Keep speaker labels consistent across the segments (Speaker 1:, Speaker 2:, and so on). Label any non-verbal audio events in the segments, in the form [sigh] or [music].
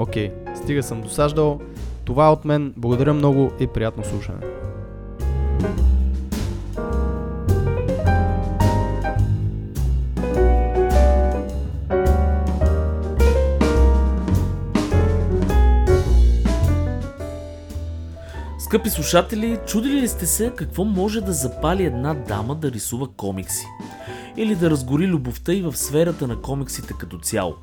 Speaker 1: Окей, стига съм досаждал. Това е от мен. Благодаря много и приятно слушане.
Speaker 2: Скъпи слушатели, чудили ли сте се какво може да запали една дама да рисува комикси? Или да разгори любовта и в сферата на комиксите като цяло?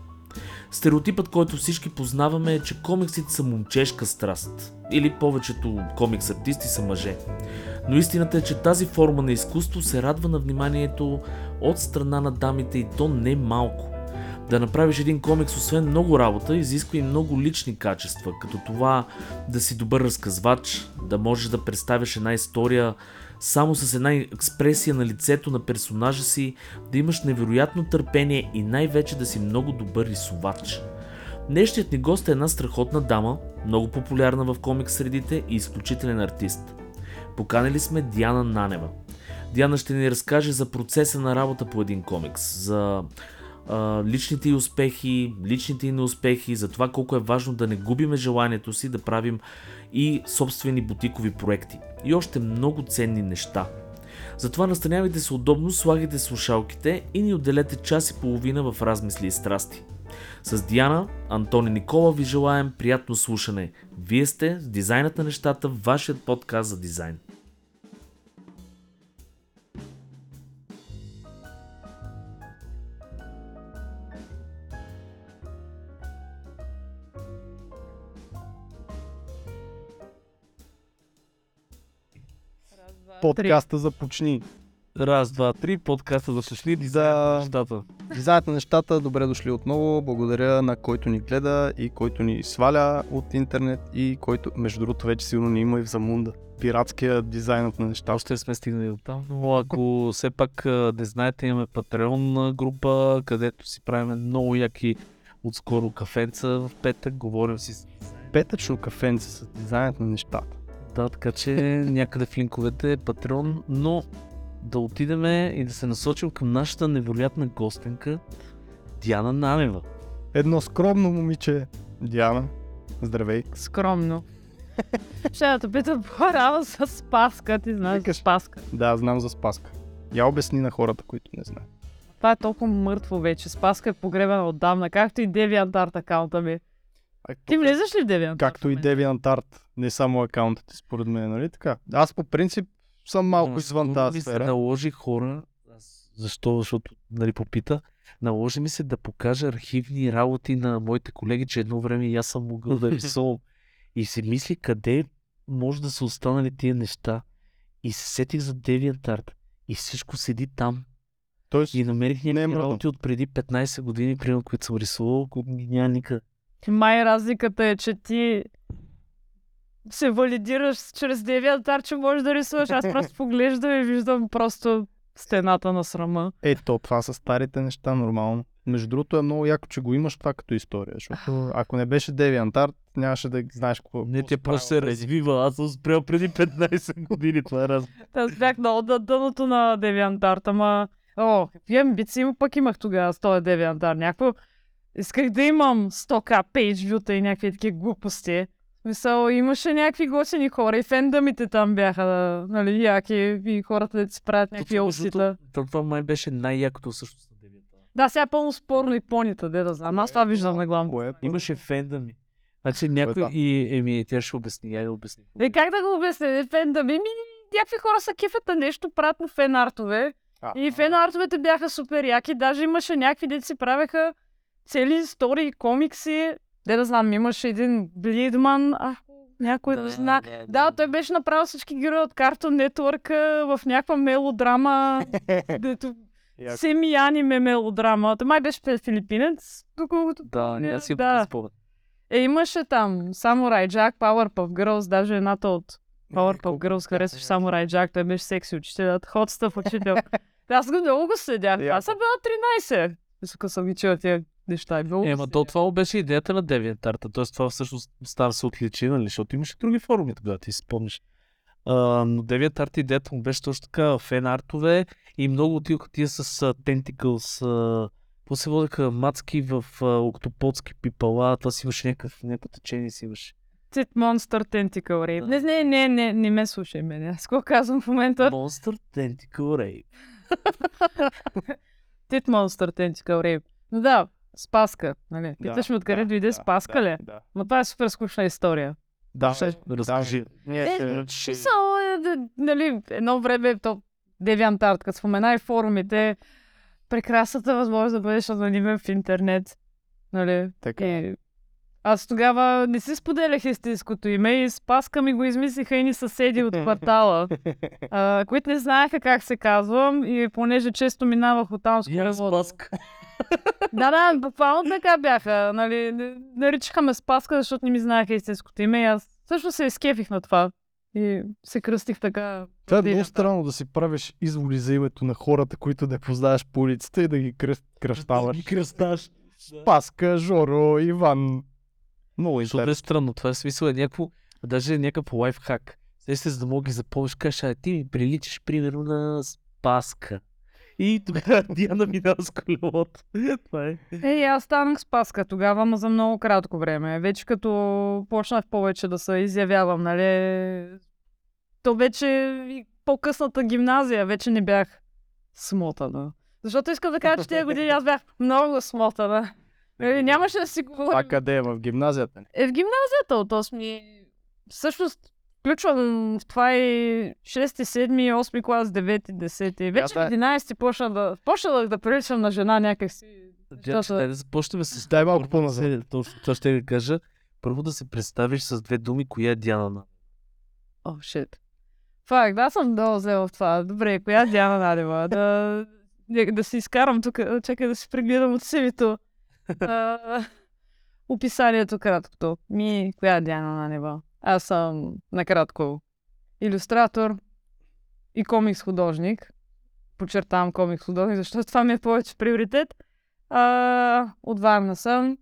Speaker 2: Стереотипът, който всички познаваме е, че комиксите са момчешка страст. Или повечето комикс артисти са мъже. Но истината е, че тази форма на изкуство се радва на вниманието от страна на дамите и то не малко. Да направиш един комикс, освен много работа, изисква и много лични качества, като това да си добър разказвач, да можеш да представиш една история само с една експресия на лицето на персонажа си, да имаш невероятно търпение и най-вече да си много добър рисувач. Днешният ни гост е една страхотна дама, много популярна в комикс средите и изключителен артист. Поканили сме Диана Нанева. Диана ще ни разкаже за процеса на работа по един комикс, за а, личните успехи, личните неуспехи, за това колко е важно да не губиме желанието си да правим и собствени бутикови проекти. И още много ценни неща. Затова настанявайте се удобно, слагайте слушалките и ни отделете час и половина в размисли и страсти. С Диана, Антони Никола ви желаем приятно слушане. Вие сте с Дизайнът на нещата, вашият подкаст за дизайн.
Speaker 1: Подкаста започни.
Speaker 3: Раз, два, три, подкаста за шашли, дизайн
Speaker 1: Да.
Speaker 3: на нещата.
Speaker 1: Дизайнът на нещата, добре дошли отново. Благодаря на който ни гледа и който ни сваля от интернет и който, между другото, вече сигурно ни има и в Замунда. Пиратския дизайнът на нещата.
Speaker 3: Още сме стигнали до там, но ако все пак не знаете, имаме Patreon група, където си правим много яки отскоро кафенца в петък, говорим си с...
Speaker 1: Петъчно кафенце с дизайнът на нещата.
Speaker 3: Да, така че някъде в линковете е Patreon, но да отидеме и да се насочим към нашата невероятна гостенка Диана Нанева.
Speaker 1: Едно скромно момиче, Диана. Здравей.
Speaker 4: Скромно. [laughs] Ще да те питам по-рано с Спаска. Ти знаеш за Спаска.
Speaker 1: Да, знам за Спаска. Я обясни на хората, които не знаят.
Speaker 4: Това е толкова мъртво вече. Спаска е погребана отдавна, както и DeviantArt акаунта ми.
Speaker 1: А,
Speaker 4: Ти влизаш ли в DeviantArt?
Speaker 1: Както и? DeviantArt, не само акаунтът ти, според мен, нали така? Аз по принцип съм малко извън тази сфера.
Speaker 3: наложи хора, защо? Защото, нали, попита, наложи ми се да покажа архивни работи на моите колеги, че едно време и аз съм могъл да рисувам. [laughs] И си мисли къде може да са останали тия неща. И се сетих за DeviantArt. И всичко седи там.
Speaker 1: Тоест,
Speaker 3: И намерих
Speaker 1: е
Speaker 3: някакви
Speaker 1: мръдно.
Speaker 3: работи от преди 15 години, примерно, които съм рисувал, които няма никъде.
Speaker 4: Май разликата е, че ти се валидираш чрез DeviantArt, че можеш да рисуваш. Аз просто [laughs] поглеждам и виждам просто стената на срама.
Speaker 1: ето, това са старите неща, нормално. Между другото е много яко, че го имаш това като история, защото ако не беше DeviantArt, нямаше да знаеш какво.
Speaker 3: Не,
Speaker 1: си
Speaker 3: просто се развива. Аз съм спрял преди 15 години. Това е раз.
Speaker 4: Аз бях на на дъното на DeviantArt, ама... О, какви амбиции има пък имах тогава с този DeviantArt. Някакво... Исках да имам 100к пейджвюта и някакви такива глупости. В Смисъл, имаше някакви готини хора и фендамите там бяха, нали, яки и хората да си правят някакви осита.
Speaker 3: То, това май беше най-якото всъщност на девята.
Speaker 4: Да, сега е пълно спорно и понита, де да знам. Аз това виждам на главно.
Speaker 1: Кое е?
Speaker 3: Имаше фендами. Значи някой
Speaker 1: да.
Speaker 3: и еми, тя ще обясни, я да обясни.
Speaker 4: Е, как да го обясня? Фен, да ми, някакви хора са кефата нещо, правят на фен артове. И фен артовете бяха супер яки. Даже имаше някакви деца си правеха цели истории, комикси. Де да знам, имаше един Блидман, а, някой да, зна. Да, той беше направил всички герои от Cartoon Network в някаква мелодрама, [laughs] дето
Speaker 1: Яко.
Speaker 4: семи аниме мелодрама. Той май беше филипинец, доколкото
Speaker 3: Да, не си
Speaker 4: Да.
Speaker 3: да. спомням.
Speaker 4: Е, имаше там Samurai Jack, Powerpuff Girls, даже едната от Powerpuff Girls харесваше Samurai Jack, той беше секси учителят, hot stuff учител. Аз [laughs] го много го следях. Аз съм била 13. Мисля, съм ги чула тия неща.
Speaker 3: Е,
Speaker 4: го
Speaker 3: ма
Speaker 4: следях.
Speaker 3: то това беше идеята на DeviantArt. Тоест това всъщност става се отличи, нали? Защото имаше други форуми тогава, ти си спомниш. А, но DeviantArt идеята му беше точно така фен артове и много отиваха тия с а, tentacles. Какво се водеха мацки в а, октоподски пипала, това си имаше някакъв, някакво течение си имаше.
Speaker 4: Tit Monster Tentacle Rape. Не, не, не, не, не ме слушай мене. Аз какво казвам в момента?
Speaker 3: Monster Tentacle Ray.
Speaker 4: Tit Monster Tentacle Rape. Но да, Спаска, нали? Питаш ме откъде дойде Спаска ли?
Speaker 1: Да.
Speaker 4: Но това е супер скучна история.
Speaker 1: Да,
Speaker 4: Ще-
Speaker 3: Разкажи.
Speaker 4: Е,
Speaker 1: ще-
Speaker 4: Само е, да, нали, едно време, то DeviantArt, като спомена и форумите, прекрасната възможност да бъдеш анонимен в интернет. Нали?
Speaker 1: Така.
Speaker 4: И аз тогава не си споделях истинското име и Спаска ми го измислиха и ни съседи от квартала, [laughs] а, които не знаеха как се казвам и понеже често минавах от там с
Speaker 3: Я
Speaker 4: колелото.
Speaker 3: Спаска. [laughs]
Speaker 4: Да, да, буквално така бяха. Нали, наричаха ме Спаска, защото не ми знаеха истинското име и аз също се изкефих на това. И се кръстих така.
Speaker 1: Това е много
Speaker 4: да.
Speaker 1: странно да си правиш изводи за името на хората, които не познаваш по улицата и да ги кръст, кръщаваш.
Speaker 3: кръсташ.
Speaker 1: Паска, Жоро, Иван. Много
Speaker 3: Защото е
Speaker 1: интересно.
Speaker 3: странно. Това е смисъл е някакво, даже е някакъв лайфхак. Сега за да мога да ги запомниш, кажеш, а ти ми приличаш примерно на Спаска. И тогава [laughs] Диана минава с колелото. Това е.
Speaker 4: Е, и аз станах Спаска тогава, ама за много кратко време. Вече като почнах повече да се изявявам, нали, то вече и по-късната гимназия вече не бях смотана. Защото искам да кажа, че тези години аз бях много смотана. Нали, нямаше да си
Speaker 1: А
Speaker 4: говорим.
Speaker 1: къде е? В гимназията?
Speaker 4: Е, в гимназията от 8 Всъщност, включвам в това и 6, 7, 8 клас, 9, 10. Вече в
Speaker 1: да.
Speaker 4: 11 почна да, почнах да приличам на жена някакси. Защото-
Speaker 3: започнем с...
Speaker 1: Дай малко по-назад.
Speaker 3: се- Точно това ще ви кажа. Първо да се представиш с две думи, коя е Диана. на-
Speaker 4: О, oh, шит. Фак, да, съм много зле в това. Добре, коя Диана Надева? Да, да си изкарам тук. Чакай да си прегледам от сивито. [laughs] Описанието краткото. Ми, коя е Диана Надева? Аз съм накратко иллюстратор и комикс художник. Подчертавам комикс художник, защото това ми е повече приоритет. А, от Варна съм.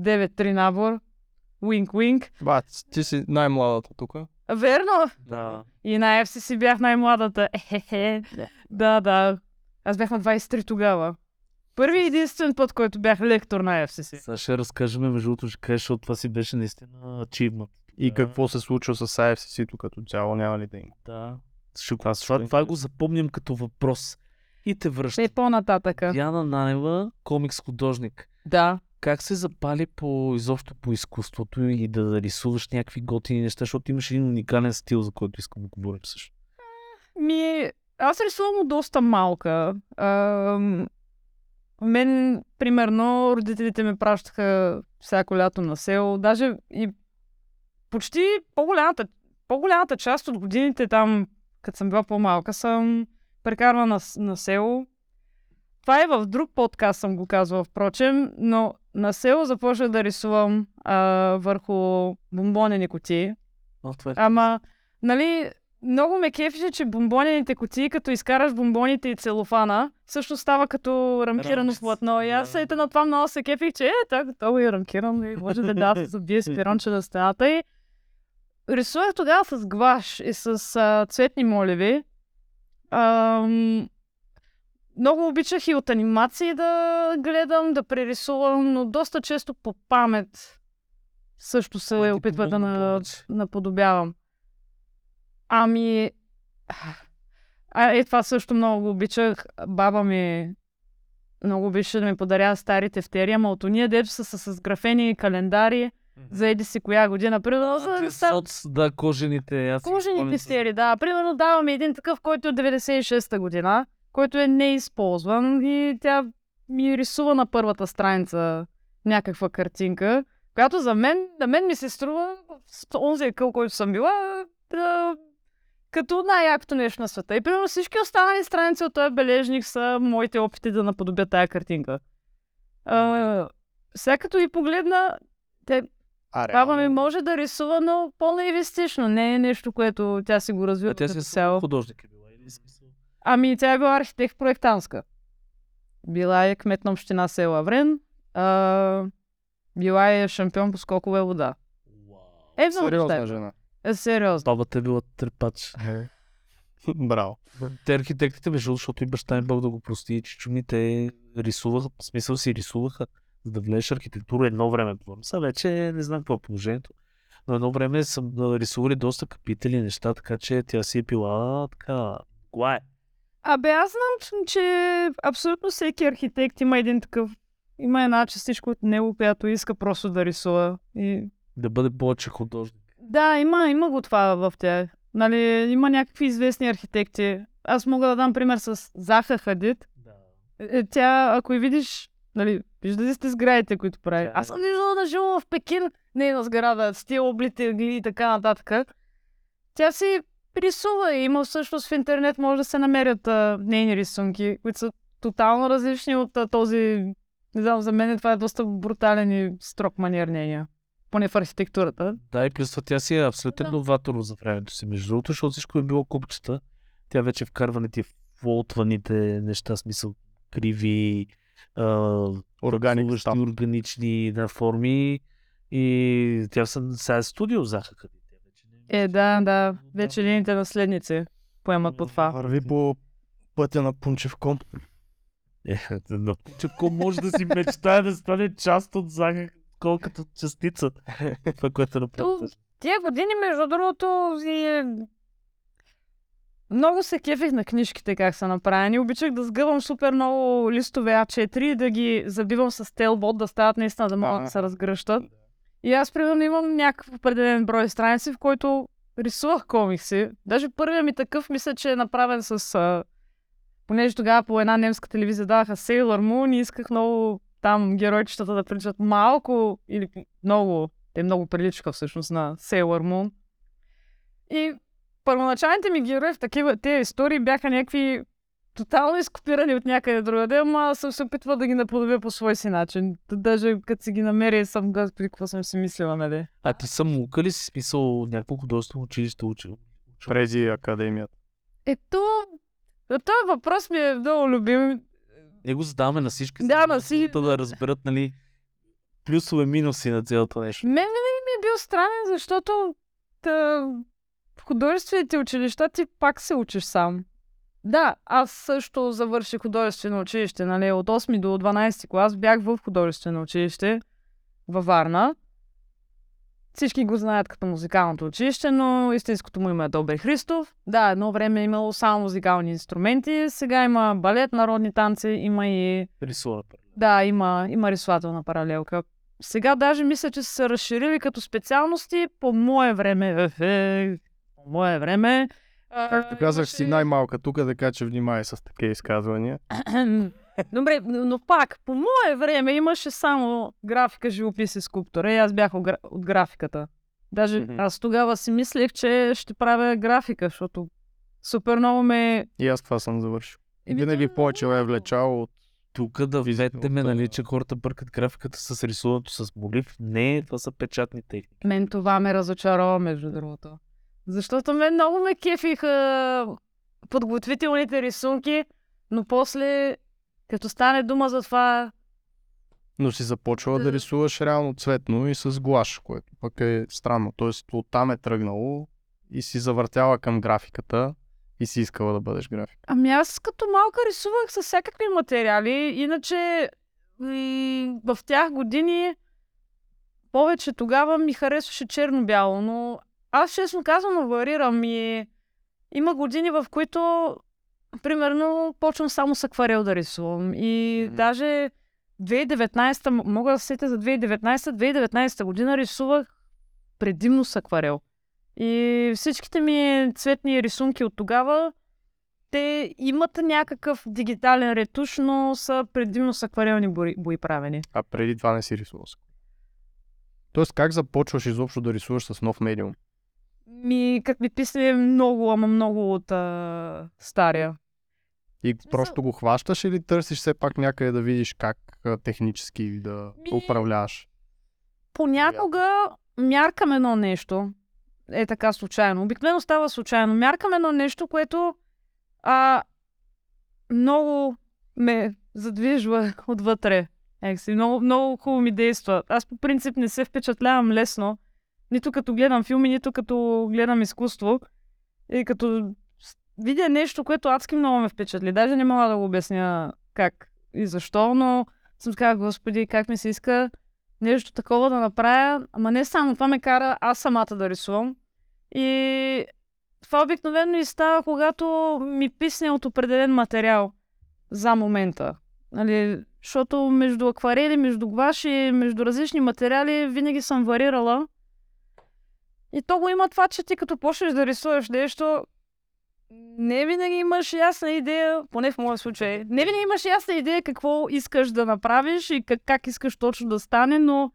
Speaker 4: 9-3 набор. Wink-wink.
Speaker 1: Ба, ти си най-младата тук.
Speaker 4: Верно,
Speaker 3: Да.
Speaker 4: и на FCC бях най-младата. Ехехе.
Speaker 1: Да.
Speaker 4: Да, да. Аз бях на 23 тогава. Първи и единствен път, който бях лектор на FCC.
Speaker 3: Сега ще разкажем, между другото ще кажеш, защото това си беше наистина achievement.
Speaker 1: И
Speaker 3: Да.
Speaker 1: какво се случва с IFCC-то като цяло, няма ли да има?
Speaker 3: Да. Ще,
Speaker 1: Това
Speaker 3: това, това, го запомням като въпрос. И те връща.
Speaker 4: Е по-нататъка.
Speaker 3: Диана Нанева, комикс художник.
Speaker 4: Да.
Speaker 3: Как се запали по изобщо по изкуството и да рисуваш някакви готини неща, защото имаш един уникален стил, за който искам да говорим също.
Speaker 4: Ми, аз рисувам от доста малка. Ам, мен, примерно, родителите ме пращаха всяко лято на село. Даже и почти по-голямата, по-голямата част от годините там, като съм била по-малка, съм прекарвала на, на село. Това и в друг подкаст съм го казвала, впрочем, но на село започнах да рисувам а, върху бомбонени кутии.
Speaker 3: Е.
Speaker 4: Ама, нали, много ме кефише, че бомбонените кутии, като изкараш бомбоните и целофана, също става като рамкирано
Speaker 3: Рамчица,
Speaker 4: платно. И аз
Speaker 3: да.
Speaker 4: на това много се кефих, че е, така готово и рамкирано и може да да се забие с [laughs] пиронче на стената. И рисувах тогава с гваш и с а, цветни моливи. Ам, много обичах и от анимации да гледам, да прерисувам, но доста често по памет също се
Speaker 3: Кой ти
Speaker 4: опитва да на, наподобявам. Ами... А, е, това също много го обичах. Баба ми много обича да ми подарява стари тефтери, ама от уния дето са с, с графени календари, за еди си коя година. Примерно за
Speaker 3: соц, да, кожените. Аз
Speaker 4: кожените
Speaker 3: спомням с-
Speaker 4: стери, да. Примерно даваме един такъв, който е 96-та година, който е неизползван и тя ми рисува на първата страница някаква картинка, която за мен, на мен ми се струва онзи екъл, който съм била, да, като най-якото нещо на света. И примерно всички останали страници от този бележник са моите опити да наподобя тая картинка. А, сега като и погледна, те,
Speaker 1: А,
Speaker 4: баба ми може да рисува, но по-наивистично. Не е нещо, което тя си го развива
Speaker 3: А тя си е
Speaker 4: цяло.
Speaker 3: художник е била. Или смисъл?
Speaker 4: Ами, тя е била архитект-проектантска. Била е кмет на община Села Врен. А, била е шампион по скокове вода. Е, много
Speaker 1: Сериозна жена.
Speaker 4: Е, сериозно.
Speaker 3: Бабата е била трепач. [laughs]
Speaker 1: Браво.
Speaker 3: Те архитектите, между другото, защото и баща им Бог да го прости, и чичуми, те рисуваха, в смисъл си рисуваха, за да влезеш архитектура едно време. Сега вече не знам какво е положението. Но едно време съм рисували доста капители неща, така че тя си е била така. Гла е.
Speaker 4: Абе, аз знам, че- че абсолютно всеки архитект има един такъв има една частичка от него, която иска просто да рисува. И...
Speaker 3: Да бъде повече художник.
Speaker 4: Да, има, има го това в тях. Нали, има някакви известни архитекти. Аз мога да дам пример с Заха Хадид.
Speaker 3: Да.
Speaker 4: Е, тя, ако я видиш, нали, виждали сте сградите, които прави.
Speaker 3: Е-
Speaker 4: Аз съм виждала на живо в Пекин нейна сграда, с тия облите гли и така нататък. Тя си рисува и има всъщност в интернет може да се намерят а, нейни рисунки, които са тотално различни от а, този... Не знам, за мен това е доста брутален и строг манер нейния. Поне в архитектурата.
Speaker 3: Да, и плюс тя си е абсолютен
Speaker 4: Да.
Speaker 3: новатор за времето си. Между другото, защото всичко е било купчета. Тя вече вкарва на тия флотваните неща, смисъл криви,
Speaker 1: став.
Speaker 3: органични да, форми. И тя са, сега е студио вече не
Speaker 4: Е, да, да. Вече нейните наследници поемат по това.
Speaker 1: Върви по пътя на Пунчевком.
Speaker 3: Е, [laughs] на Пучеко може да си мечтае да стане част от Заха, колкото частица. Това, което е направи.
Speaker 4: Тия години, между другото, и... е- много се кефих на книжките как са направени. Обичах да сгъвам супер много листове А4 и да ги забивам с телбот, да стават наистина да могат да се разгръщат. И аз, примерно, имам някакъв определен брой страници, в който рисувах комикси. Даже първият ми такъв, мисля, че е направен с... А... Понеже тогава по една немска телевизия даваха Sailor Moon и исках много там геройчетата да приличат малко или много. Те много приличаха всъщност на Sailor Moon. И първоначалните ми герои в такива тези истории бяха някакви тотално изкопирани от някъде другаде, ама съм се опитвала да ги наподобя по свой си начин. Даже като си ги намеря, съм господи, какво съм си мислила, нали?
Speaker 3: А ти съм лука ли си смисъл някакво художествено училище учил?
Speaker 1: Преди академията.
Speaker 4: Ето, този въпрос ми е много любим.
Speaker 3: Не го задаваме на всички.
Speaker 4: Да, на
Speaker 3: да-
Speaker 4: всички.
Speaker 3: Да разберат, нали, плюсове, минуси на цялото нещо.
Speaker 4: Мен винаги ми е бил странен, защото в художествените училища ти пак се учиш сам. Да, аз също завърших художествено училище, нали, от 8 до 12 клас бях в художествено училище във Варна. Всички го знаят като музикалното училище, но истинското му име е Добър Христов. Да, едно време е имало само музикални инструменти, сега има балет, народни танци, има и
Speaker 3: Рисува.
Speaker 4: да, има, има рисувателна паралелка. Сега даже мисля, че са се разширили като специалности по мое време. Мое време.
Speaker 1: Както казах, си най-малка тук, така че внимай с такива изказвания. [clears throat]
Speaker 4: Добре, но но пак, по мое време имаше само графика, живопис и скулптура. И аз бях от гра- от графиката. Даже
Speaker 1: Мгм.
Speaker 4: аз тогава си мислех, че ще правя графика, защото супер много ме...
Speaker 1: И аз това съм завършил.
Speaker 4: Еми,
Speaker 1: Винаги повече ме е влечало от
Speaker 3: Тук да вветнеме,
Speaker 1: от,
Speaker 3: нали, че хората бъркат графиката с рисуването с молив. Не, това са печатни техники.
Speaker 4: Мен това ме разочарова, между другото. Защото мен много ме кефиха подготвителните рисунки, но после, като стане дума за това,
Speaker 1: Но си започвала да
Speaker 4: Да.
Speaker 1: рисуваш реално цветно и с глаш, което пък е странно. Тоест оттам е тръгнало и си завъртяла към графиката и си искала да бъдеш график.
Speaker 4: Ами аз като малка рисувах с всякакви материали, иначе в тях години повече тогава ми харесваше черно-бяло, но аз честно казано варирам и има години, в които примерно почвам само с акварел да рисувам и
Speaker 1: Мгм.
Speaker 4: даже 2019, м- мога да се сетя за 2019, 2019 година рисувах предимно с акварел. И всичките ми цветни рисунки от тогава, те имат някакъв дигитален ретуш, но са предимно с акварелни бои, бои правени.
Speaker 1: А преди това не си рисувал. Тоест, как започваш изобщо да рисуваш с нов медиум?
Speaker 4: Ми, как ми писали много, ама много от а, стария.
Speaker 1: И просто го хващаш или търсиш все пак някъде да видиш как а, технически да
Speaker 4: Ми-
Speaker 1: управляваш?
Speaker 4: Понякога мяркам едно нещо. Е така случайно. Обикновено става случайно. Мяркам едно нещо, което а, много ме задвижва [laughs] отвътре. Екси, много, много хубаво ми действа. Аз по принцип не се впечатлявам лесно. Нито като гледам филми, нито като гледам изкуство. И като видя нещо, което адски много ме впечатли. Даже не мога да го обясня как и защо, но съм така, господи, как ми се иска нещо такова да направя. Ама не само, това ме кара аз самата да рисувам. И това обикновено и става, когато ми писне от определен материал за момента. Нали, защото между акварели, между гуаши, между различни материали винаги съм варирала. И то го има това, че ти като почнеш да рисуваш нещо, не винаги имаш ясна идея, поне в моя случай, не винаги имаш ясна идея какво искаш да направиш и как, как искаш точно да стане, но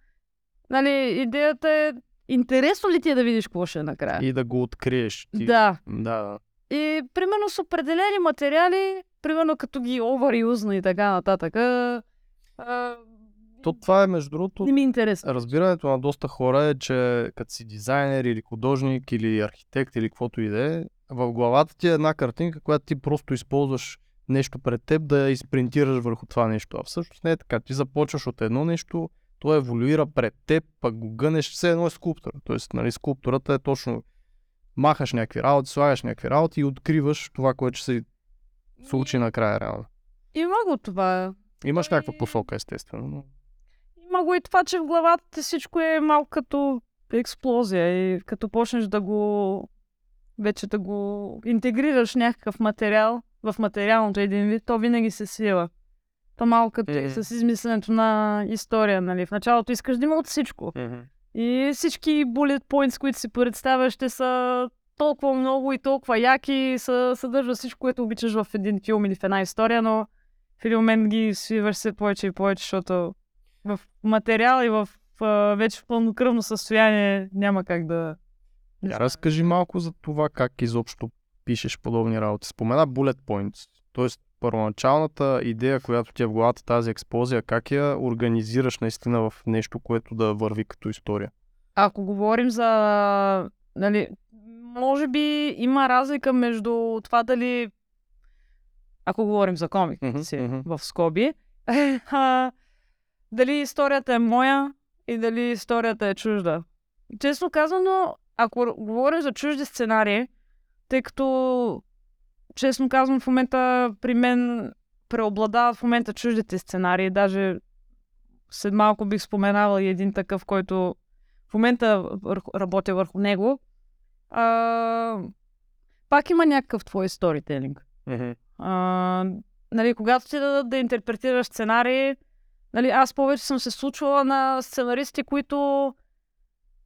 Speaker 4: нали, идеята е интересно ли ти е да видиш какво ще е накрая?
Speaker 1: И да го откриеш. Ти...
Speaker 4: Да.
Speaker 1: Да.
Speaker 4: И примерно с определени материали, примерно като ги оверюзна и така нататък, а, а,
Speaker 1: То това е, между другото,
Speaker 4: не ми е интересно.
Speaker 1: разбирането на доста хора е, че като си дизайнер или художник или архитект или каквото и да е, в главата ти е една картинка, която ти просто използваш нещо пред теб да изпринтираш върху това нещо. А всъщност не е така. Ти започваш от едно нещо, то еволюира пред теб, пък го гънеш, все едно е скулптура. Тоест, нали, скулптурата е точно махаш някакви работи, слагаш някакви работи и откриваш това, което ще се случи накрая реално.
Speaker 4: Има го това.
Speaker 1: Имаш
Speaker 4: Ами-
Speaker 1: някаква посока, естествено. Но...
Speaker 4: Има го и това, че в главата ти всичко е малко като експлозия и като почнеш да го вече да го интегрираш някакъв материал, в материалното един вид, то винаги се свива. То малко като
Speaker 3: Е.
Speaker 4: с измисленето на история, нали? В началото искаш да има от всичко. И всички bullet points, които си представяш, ще са толкова много и толкова яки, са, съдържа всичко, което обичаш в един филм или в една история, но в един момент ги свиваш се повече и повече, защото материал и в а, вече в пълнокръвно състояние няма как да...
Speaker 1: Я разкажи малко за това как изобщо пишеш подобни работи. Спомена bullet points, т.е. първоначалната идея, която ти е в главата, тази експлозия, как я организираш наистина в нещо, което да върви като история?
Speaker 4: Ако говорим за... Нали, може би има разлика между това дали... Ако говорим за комик,
Speaker 1: Мгм,
Speaker 4: си,
Speaker 1: мгм.
Speaker 4: в скоби, [laughs] дали историята е моя и дали историята е чужда. Честно казано, ако говорим за чужди сценарии, тъй като, честно казвам, в момента при мен преобладават в момента чуждите сценарии. Даже след малко бих споменала и един такъв, който в момента работя върху него. А, пак има някакъв твой сторителинг. А, нали, когато ти дадат да интерпретираш сценарии, нали, аз повече съм се случвала на сценаристи, които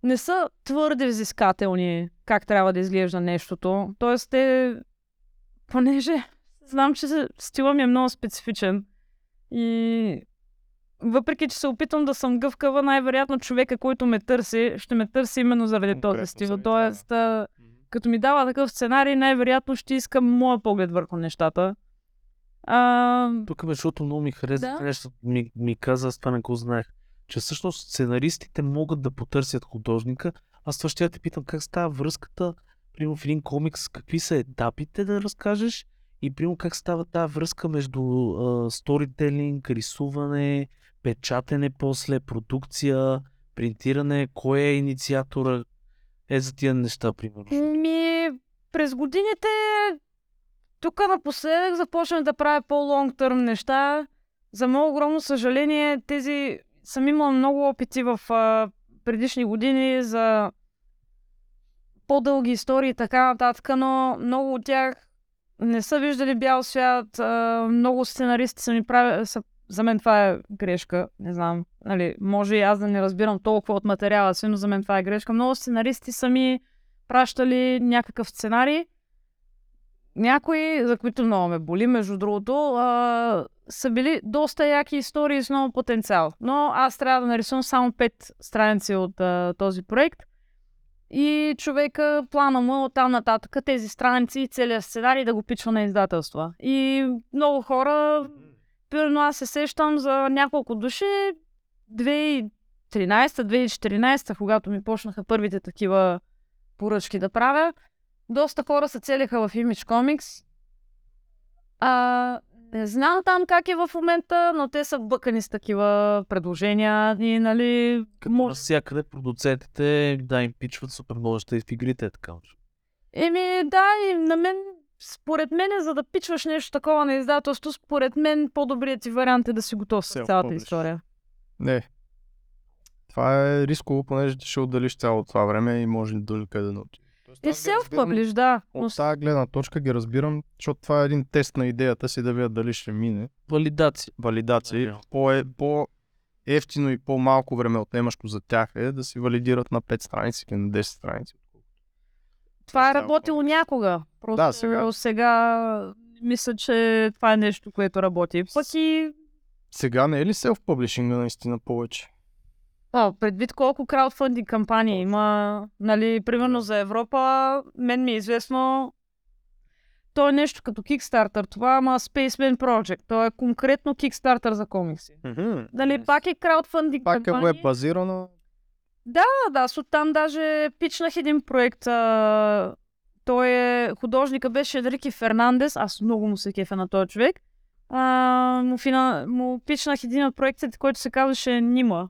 Speaker 4: не са твърде взискателни как трябва да изглежда нещото. Тоест, те, понеже знам, че стила ми е много специфичен и въпреки, че се опитвам да съм гъвкава, най-вероятно човека, който ме търси, ще ме търси именно заради този стил. Тоест, като ми дава такъв сценарий, най-вероятно ще искам моя поглед върху нещата. А,
Speaker 3: Тук, между другото, много ми хареса
Speaker 4: Да.
Speaker 3: нещо, ми, ми каза, аз това не го знаех, че всъщност сценаристите могат да потърсят художника. Аз това ще я те питам как става връзката, примерно в един комикс, какви са етапите да разкажеш и примерно как става тази връзка между сторителинг, рисуване, печатане после, продукция, принтиране, кой е инициатора, е за тия неща, примерно.
Speaker 4: Ми, през годините тук напоследък започнах да правя по-лонг търм неща. За мое огромно съжаление, тези съм имала много опити в а, предишни години за по-дълги истории и така нататък, но много от тях не са виждали бял свят. А, много сценаристи са ми прави, са за мен това е грешка. Не знам. Нали, може и аз да не разбирам толкова от материала си, но за мен това е грешка. Много сценаристи сами пращали някакъв сценарий. Някои, за които много ме боли, между другото, а, са били доста яки истории с много потенциал. Но аз трябва да нарисувам само 5 страници от а, този проект. И човека плана му от там нататък тези страници и целият сценарий да го пичва на издателства. И много хора, примерно аз се сещам за няколко души, 2013-2014, когато ми почнаха първите такива поръчки да правя, доста хора се целиха в Image Comics. А, не знам там как е в момента, но те са бъкани с такива предложения и нали...
Speaker 3: Като
Speaker 4: може-
Speaker 3: навсякъде продуцентите да им пичват супер много и в игрите така.
Speaker 4: Еми, да, и на мен, според мен, за да пичваш нещо такова на издателство, според мен по-добрият ти вариант е да си готов с цялата
Speaker 1: Self-publish.
Speaker 4: история.
Speaker 1: Не. Това е рисково, понеже ти ще отделиш цяло това време и може до къде да научиш.
Speaker 4: И self-publish, да. Но
Speaker 1: От тази гледна точка ги разбирам, защото това е един тест на идеята си да видят дали ще мине.
Speaker 3: Валидация.
Speaker 1: Валидация.
Speaker 3: Да.
Speaker 1: По, е, по ефтино и по-малко време отнемащо за тях е да си валидират на 5 страници или на 10 страници.
Speaker 4: това е работило някога. Просто
Speaker 1: Да, сега.
Speaker 4: сега мисля, че това е нещо, което работи. Пък и
Speaker 1: Сега не е ли self-publishing наистина повече?
Speaker 4: А, предвид колко краудфандинг кампании има, нали, примерно за Европа, мен ми е известно, то е нещо като Kickstarter, това, ама Spaceman Project, то е конкретно Kickstarter за комикси. Нали, пак е краудфандинг
Speaker 1: Пак е
Speaker 4: кампания.
Speaker 1: веб базирана.
Speaker 4: Да, да, аз оттам даже пичнах един проект. А, той е, художника беше Рики Фернандес, аз много му се кефа на този човек. А, му, фина, му пичнах един от проектите, който се казваше Нима.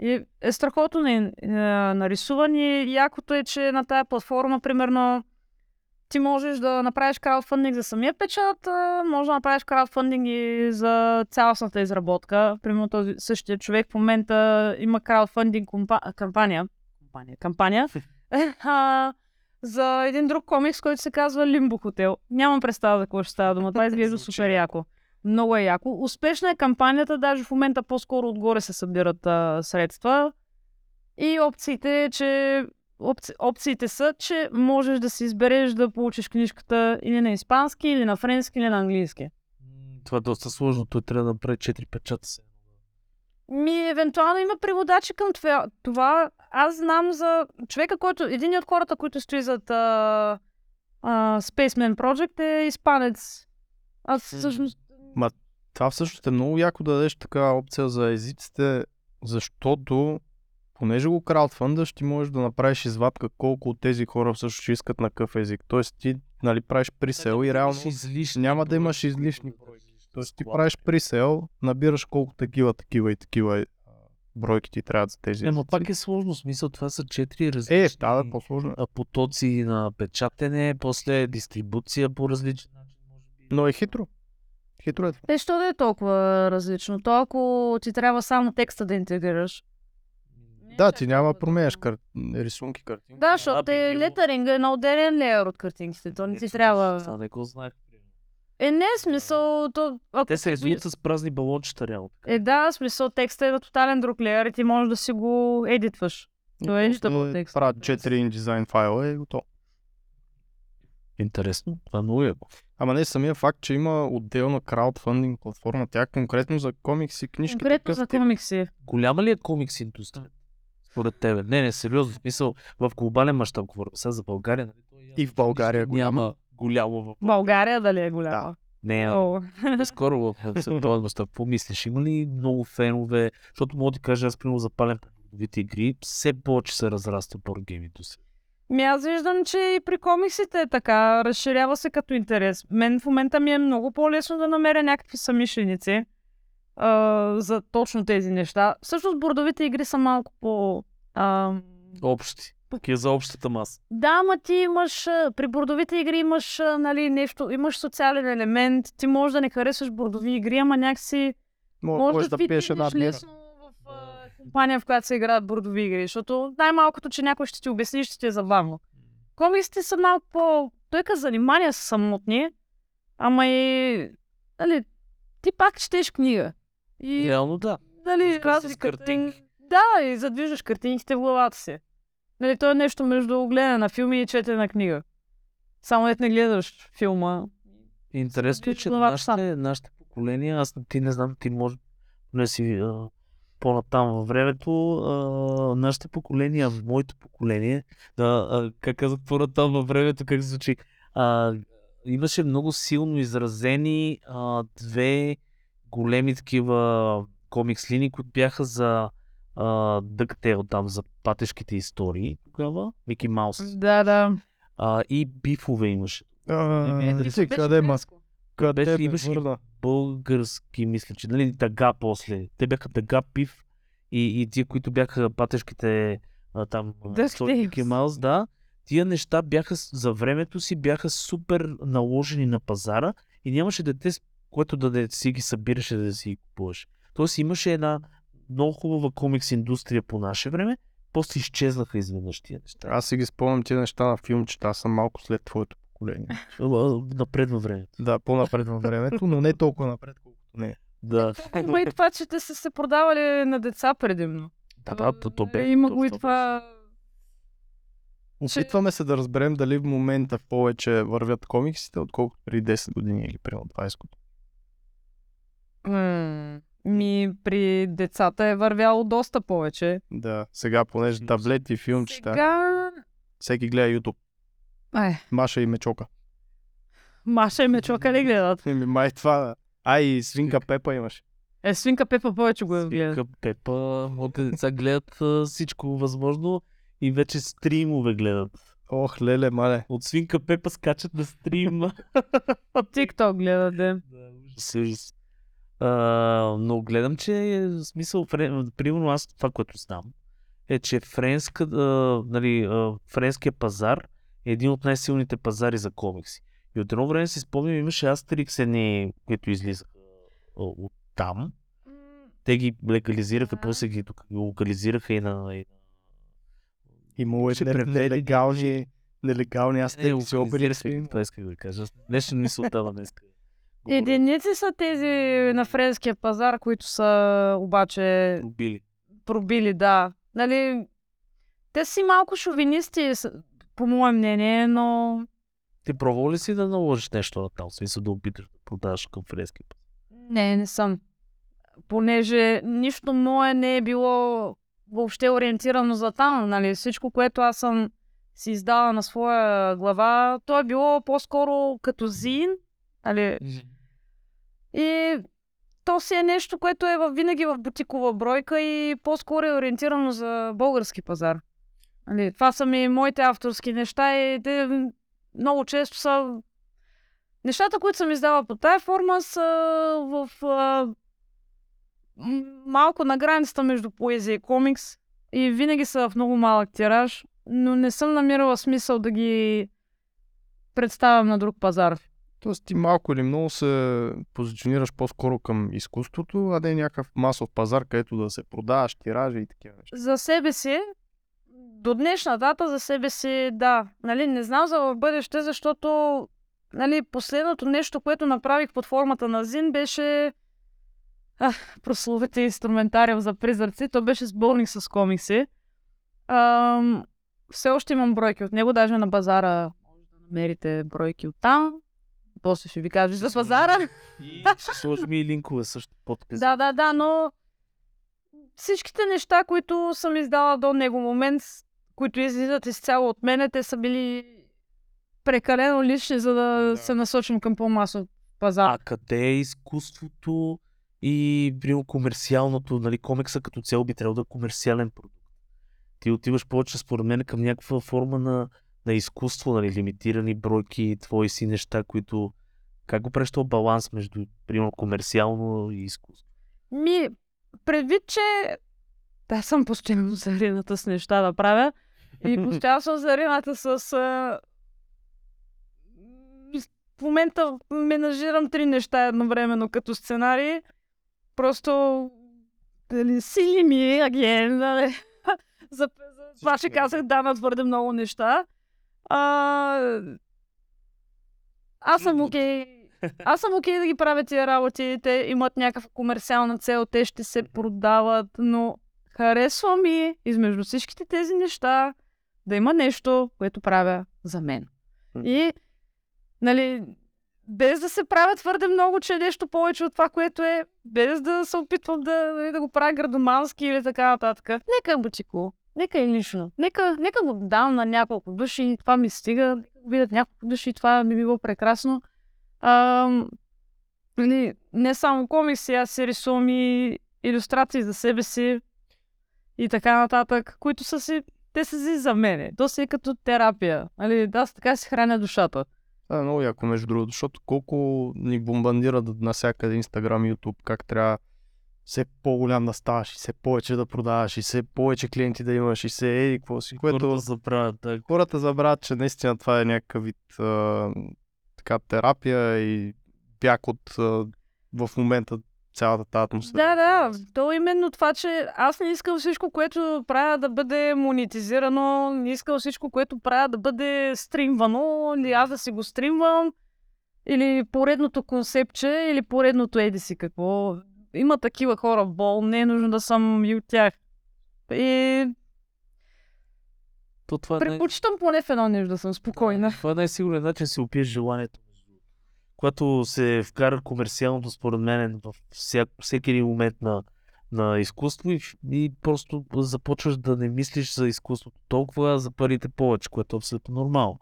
Speaker 4: И е страхотно не, е, нарисуван и якото е, че на тая платформа, примерно, ти можеш да направиш краудфандинг за самия печат, може да направиш краудфандинг и за цялостната изработка. Примерно този същия човек в момента има краудфандинг компа- кампания, кампания, [laughs] кампания за един друг комикс, който се казва Лимбо Хотел. Нямам представа за какво ще става дума. Това [laughs] изглежда супер яко. Много е яко. Успешна е кампанията, даже в момента по-скоро отгоре се събират а, средства. И опциите, че опци... опциите са, че можеш да си избереш да получиш книжката или на испански, или на френски, или на английски.
Speaker 3: Това е доста сложно. Той трябва да направи 4 печата се.
Speaker 4: Ми, евентуално има преводачи към това. това. Аз знам за човека, който, един от хората, които стои зад а, а, Spaceman Project е испанец. Аз всъщност...
Speaker 1: Това всъщност е много яко да дадеш такава опция за езиците, защото понеже го краудфандаш, ти можеш да направиш извадка колко от тези хора всъщност ще искат на какъв език. Тоест ти нали, правиш присел и реално
Speaker 3: излишни
Speaker 1: няма да имаш излишни бройки. Тоест ти правиш присел, набираш колко такива, такива и такива а, бройки ти трябват за тези
Speaker 3: Е, но пак е сложно. Смисъл, това са 4 различни
Speaker 1: Е, да, да, по-сложно.
Speaker 3: а, потоци на печатене, после дистрибуция по различен начин.
Speaker 1: Но е хитро. Хитро е.
Speaker 4: Е, що да е толкова различно? То ако ти трябва само текста да интегрираш.
Speaker 1: Да, ти няма да променяш кар... рисунки, картинки.
Speaker 4: Да, защото
Speaker 3: би
Speaker 4: е
Speaker 3: било.
Speaker 4: летаринга е на отделен леер от картинките. То не ти трябва...
Speaker 3: Това не го знаех.
Speaker 4: Е, не, смисъл... То, ако
Speaker 3: Те се рисуват с празни балончета, реално. така.
Speaker 4: Е, да, смисъл текста е на тотален друг леер и ти можеш да си го едитваш. То е нищо по текста.
Speaker 1: Правят 4 InDesign файла и е готово.
Speaker 3: Интересно. Това е много яко.
Speaker 1: Ама не самия факт, че има отделна краудфандинг платформа, тя конкретно за комикси, книжки.
Speaker 4: Конкретно за комикси.
Speaker 3: Голяма ли е комикс индустрия? Според тебе. Не, не, сериозно. В смисъл, в глобален мащаб говорим. Сега за България. Нали?
Speaker 1: И в България
Speaker 3: нищо Няма голямо в...
Speaker 4: България дали е голяма?
Speaker 3: Не, а
Speaker 4: О.
Speaker 3: скоро в [laughs] световен мащаб. Какво мислиш? Има ли много фенове? Защото мога да ти кажа, аз примерно запалям по игри, все повече се разраства боргейм индустрия.
Speaker 4: Ми аз виждам, че и при комиксите е така. Разширява се като интерес. Мен в момента ми е много по-лесно да намеря някакви самишленици а, за точно тези неща. Всъщност бордовите игри са малко по... А,
Speaker 3: Общи. Такива за общата маса.
Speaker 4: Да, ма ти имаш, при бордовите игри имаш нали, нещо, имаш социален елемент, ти можеш да не харесваш бордови игри, ама някакси
Speaker 1: Може,
Speaker 4: може
Speaker 1: можеш
Speaker 4: да,
Speaker 1: да пиеш една
Speaker 4: лесно компания, в която се играят бордови игри, защото най-малкото, че някой ще ти обясни, ще ти е забавно. Комиксите са малко по... Той като занимания са самотни, ама и... Нали, ти пак четеш книга. И,
Speaker 3: Реално да. с
Speaker 4: разликата е...
Speaker 3: картинки.
Speaker 4: Да, и задвижваш картинките в главата си. Нали, то е нещо между гледане на филми и четене на книга. Само дет не гледаш филма.
Speaker 3: Интересно е, че нашите, нашите поколения, аз ти не знам, ти може не си а, по-натам във времето, а, нашите поколения, моето поколение, да, а, как казах по-натам във времето, как звучи, а, имаше много силно изразени а, две големи такива комикс линии, които бяха за DuckTale, там за патешките истории тогава, Мики Маус.
Speaker 4: Да, да.
Speaker 3: А, и бифове имаше.
Speaker 1: А,
Speaker 3: Е,
Speaker 1: ти къде ма? Къде
Speaker 3: Беше-
Speaker 1: бе,
Speaker 3: имаше-
Speaker 1: върна?
Speaker 3: български, мисля, че, нали, тъга после. Те бяха тъга, пив и, и тия, които бяха патешките а, там,
Speaker 4: Tales.
Speaker 3: Маус, да. Тия неща бяха за времето си, бяха супер наложени на пазара и нямаше дете, което да не си ги събираше да си ги купуваш. Тоест имаше една много хубава комикс индустрия по наше време, после изчезнаха изведнъж тия неща.
Speaker 1: Аз си ги спомням тия неща на филмчета, аз съм малко след твоето поколение.
Speaker 3: Напред във времето.
Speaker 1: Да, по-напред във времето, но не толкова напред, колкото не.
Speaker 3: Да.
Speaker 4: Има и това, че те са се продавали на деца предимно.
Speaker 3: Да, да, то, то бе.
Speaker 4: Има го и
Speaker 3: то-
Speaker 4: това...
Speaker 1: Опитваме се да разберем дали в момента повече вървят комиксите, отколкото преди 10 години или примерно 20 години.
Speaker 4: М, Ми, при децата е вървяло доста повече.
Speaker 1: Да, сега понеже таблети, филмчета,
Speaker 4: Сега...
Speaker 1: всеки гледа YouTube.
Speaker 4: Ай,
Speaker 1: Маша и Мечока.
Speaker 4: Маша и Мечока ли гледат?
Speaker 1: Еми, май това. А, и свинка Пепа имаш.
Speaker 4: Е, свинка Пепа повече го гледа.
Speaker 3: Свинка Пепа, моите деца гледат всичко възможно и вече стримове гледат.
Speaker 1: Ох, леле, мале.
Speaker 3: От свинка Пепа скачат на стрим.
Speaker 4: От TikTok гледат, да.
Speaker 3: Но гледам, че е смисъл, френ... примерно аз това, което знам, е, че френска, нали, френския пазар е един от най-силните пазари за комикси. И от едно време си спомням, имаше Астерикс едни, които излизаха от там. Те ги легализираха,
Speaker 4: Да.
Speaker 3: после ги локализираха и на... И.
Speaker 1: Имало е не- нелегални, нелегални, аз
Speaker 3: Не,
Speaker 1: те си
Speaker 3: локализира се,
Speaker 1: обери.
Speaker 3: това исках да кажа. Днес мисълта на днес.
Speaker 4: Единици са тези на френския пазар, които са обаче
Speaker 3: Убили.
Speaker 4: пробили, да. Нали, те си малко шовинисти, по мое мнение, но
Speaker 3: Ти пробвал ли си да наложиш нещо на там? Смисъл да опиташ да продаваш към фрески?
Speaker 4: не, не съм. Понеже нищо мое не е било въобще ориентирано за там, нали, всичко, което аз съм си издала на своя глава, то е било по-скоро като зин, нали, И то си е нещо, което е винаги в бутикова бройка и по-скоро е ориентирано за български пазар. Нали, това са ми моите авторски неща и те много често са... Нещата, които съм издала по тая форма са в а, малко на границата между поезия и комикс и винаги са в много малък тираж, но не съм намирала смисъл да ги представям на друг пазар.
Speaker 1: Тоест ти малко или много се позиционираш по-скоро към изкуството, а не някакъв масов пазар, където да се продаваш тиражи и такива неща.
Speaker 4: за себе си, до днешна дата за себе си, да. Нали, не знам за в бъдеще, защото нали, последното нещо, което направих под формата на Зин, беше а, прословите инструментариум за призраци. То беше сборник с комикси. Ам, все още имам бройки от него, даже на базара може да намерите бройки от там. После ще ви кажа за пазара.
Speaker 3: И ще сложим и линкове също под
Speaker 4: Да, да, да, но всичките неща, които съм издала до него момент, които излизат изцяло от мене, те са били прекалено лични, за да,
Speaker 1: Да.
Speaker 4: се насочим към по-масов пазар.
Speaker 3: А къде е изкуството и примерно комерциалното, нали, комикса като цяло би трябвало да е комерциален продукт. Ти отиваш повече според мен към някаква форма на, на изкуство, нали, лимитирани бройки, твои си неща, които как го правиш баланс между, примерно, комерциално и изкуство?
Speaker 4: Ми, предвид, че да, съм постоянно зарината с неща да правя и постоянно съм зарината с... А... В момента менажирам три неща едновременно като сценарий. Просто дали, сили ми, аген, нали? [laughs] за, за това ще
Speaker 1: Всички
Speaker 4: казах да на твърде много неща. А... Аз съм окей. [laughs] Аз съм окей да ги правя тия работи, те имат някаква комерциална цел, те ще се продават, но харесва ми измежду всичките тези неща да има нещо, което правя за мен. И, нали, без да се правя твърде много, че е нещо повече от това, което е, без да се опитвам да, нали, да го правя градомански или така нататък. Нека е бутико, нека е лично, нека, нека го дам на няколко души и това ми стига, видят няколко души и това би било прекрасно. А, нали, не само комикси, аз си рисувам и иллюстрации за себе си и така нататък, които са си, те са си за мене. То си е като терапия. Нали, аз така си храня душата.
Speaker 1: Това е много яко, между другото, защото колко ни бомбандират навсякъде Instagram, YouTube, как трябва все по-голям да ставаш и все повече да продаваш и все повече клиенти да имаш и все еди какво си, което
Speaker 3: Хората забравят. Да.
Speaker 1: хората забравят, че наистина това е някакъв вид а, така терапия и бяг от а, в момента цялата тази атмосфера.
Speaker 4: Да, да. То е именно това, че аз не искам всичко, което правя да бъде монетизирано, не искам всичко, което правя да бъде стримвано, или аз да си го стримвам, или поредното концептче, или поредното еди си какво. Има такива хора в бол, не е нужно да съм и от тях. И
Speaker 3: То това не,
Speaker 4: предпочитам поне в едно нещо да съм спокойна.
Speaker 3: това е най-сигурният начин да си опиеш желанието. Когато се вкара комерциалното, според мен, в всеки един момент на, на изкуство и, и просто започваш да не мислиш за изкуството толкова, а за парите повече, което е абсолютно нормално.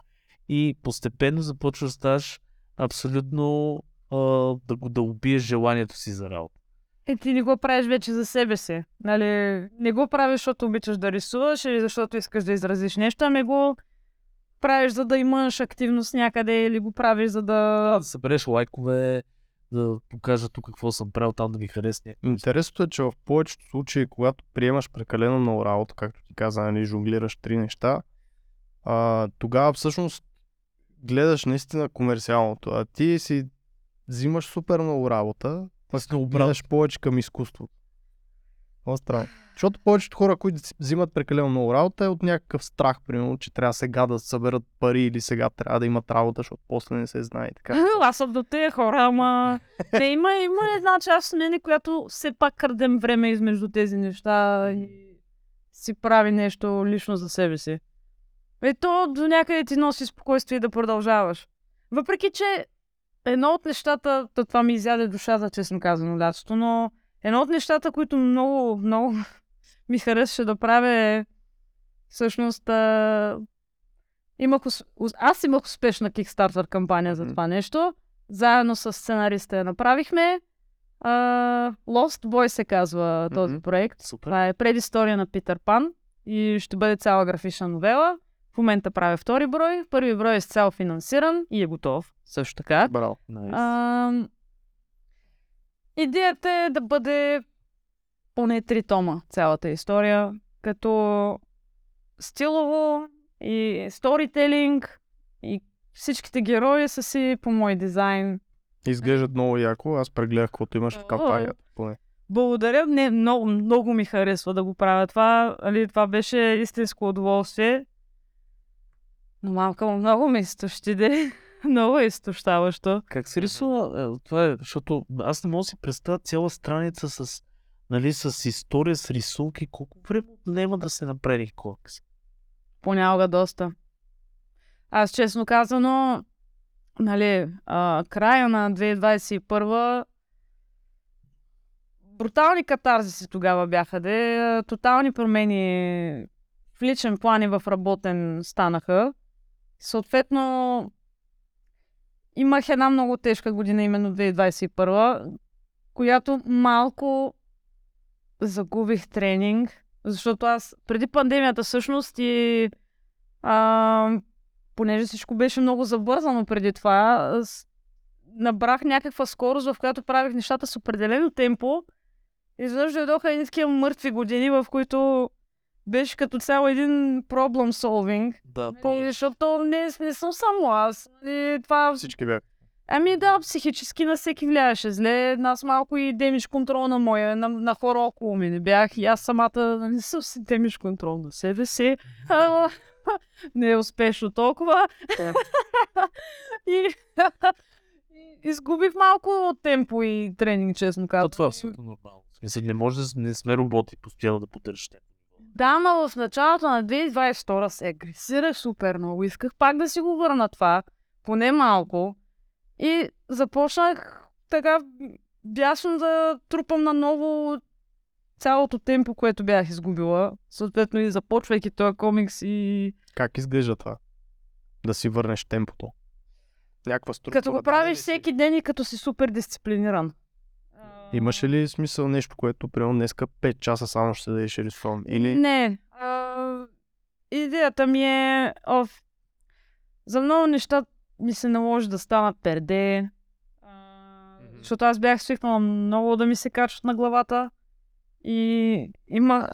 Speaker 3: И постепенно започваш да ставаш абсолютно а, да, го, да убиеш желанието си за работа.
Speaker 4: Е, ти не го правиш вече за себе си. Нали? Не го правиш, защото обичаш да рисуваш или защото искаш да изразиш нещо, ами го правиш, за да имаш активност някъде или го правиш, за да...
Speaker 3: Да събереш лайкове, да покажа тук какво съм правил, там да ви харесне.
Speaker 1: Интересното е, че в повечето случаи, когато приемаш прекалено много работа, както ти каза, нали, жонглираш три неща, а, тогава всъщност гледаш наистина комерциалното, а ти си взимаш супер много работа, пък гледаш повече към изкуството. Много странно. Защото повечето хора, които взимат прекалено много работа, е от някакъв страх, примерно, че трябва сега да съберат пари или сега трябва да имат работа, защото после не се знае така. [laughs]
Speaker 4: Аз съм до тези хора, ама... Не, има, има една част от мене, която все пак крадем време измежду тези неща и си прави нещо лично за себе си. И то до някъде ти носи спокойствие да продължаваш. Въпреки, че едно от нещата, то това ми изяде душата, честно казано, лятото, но едно от нещата, които много, много ми харесваше да правя е всъщност а, имах, аз имах успешна Kickstarter кампания за това нещо. Заедно с сценариста я направихме. А, Lost Boy се казва този
Speaker 1: Мгм.
Speaker 4: проект.
Speaker 3: Супер.
Speaker 4: Това е предистория на Питър Пан и ще бъде цяла графична новела. В момента правя втори брой. Първи брой е изцяло финансиран и е готов. Също така.
Speaker 1: Браво.
Speaker 4: А, идеята е да бъде поне три тома цялата история, като стилово и сторителинг и всичките герои са си по мой дизайн.
Speaker 1: Изглеждат много яко. Аз прегледах каквото имаш в кампанията. Поне.
Speaker 4: Благодаря, не, много, много ми харесва да го правя това. Али, това беше истинско удоволствие. Но малка му много ме изтощиде. [laughs] много е изтощаващо.
Speaker 3: Как се рисува? Е, това е, защото аз не мога да си представя цяла страница с, нали, с история, с рисунки. Колко време няма да се направи комикс?
Speaker 4: понякога доста. Аз честно казано, нали, а, края на 2021 брутални катарзиси тогава бяха, де, тотални промени в личен план и в работен станаха. Съответно, имах една много тежка година, именно 2021, която малко загубих тренинг, защото аз преди пандемията всъщност и а, понеже всичко беше много забързано преди това, аз набрах някаква скорост, в която правих нещата с определено темпо. И изведнъж дойдоха едни такива мъртви години, в които беше като цяло един problem solving.
Speaker 3: Да,
Speaker 4: Нали, Защото не, не съм само аз. Нали, това
Speaker 1: Всички бяха.
Speaker 4: Ами да, психически на всеки влияеше зле. Аз малко и демидж контрол на моя, на, на хора около ми не бях. И аз самата не съм си демидж контрол на себе си. А, [laughs] не е успешно толкова. [laughs] и, изгубих малко темпо и тренинг, честно казвам.
Speaker 3: това е абсолютно нормално. Смисъл, не може да не сме роботи постоянно да поддържаш темпо.
Speaker 4: Да, но в началото на 2022 се агресирах супер много. Исках пак да си го върна това, поне малко. И започнах така бясно да трупам наново цялото темпо, което бях изгубила. Съответно и започвайки този комикс и
Speaker 1: Как изглежда това? Да си върнеш темпото. Някаква структура.
Speaker 4: като го правиш
Speaker 1: си?
Speaker 4: всеки ден и като си супер дисциплиниран.
Speaker 1: Имаше ли смисъл нещо, което примерно днеска 5 часа само ще седеш и рисувам? Или
Speaker 4: Не. А, идеята ми е... Оф, за много неща ми се наложи да станат перде. А, защото аз бях свикнала много да ми се качват на главата. И има...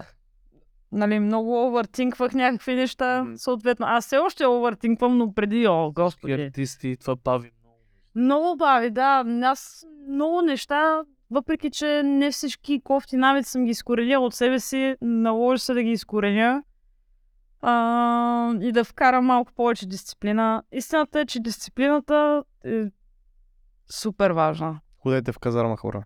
Speaker 4: Нали, много овъртинквах някакви неща. Съответно, аз все още овъртинквам, но преди, о, господи.
Speaker 3: Артисти, това бави много.
Speaker 4: Много бави, да. Аз много неща, въпреки че не всички кофти навици съм ги изкоренила от себе си, наложи се да ги изкореня а, и да вкарам малко повече дисциплина. Истината е, че дисциплината е супер важна.
Speaker 1: ходете в казарма хора?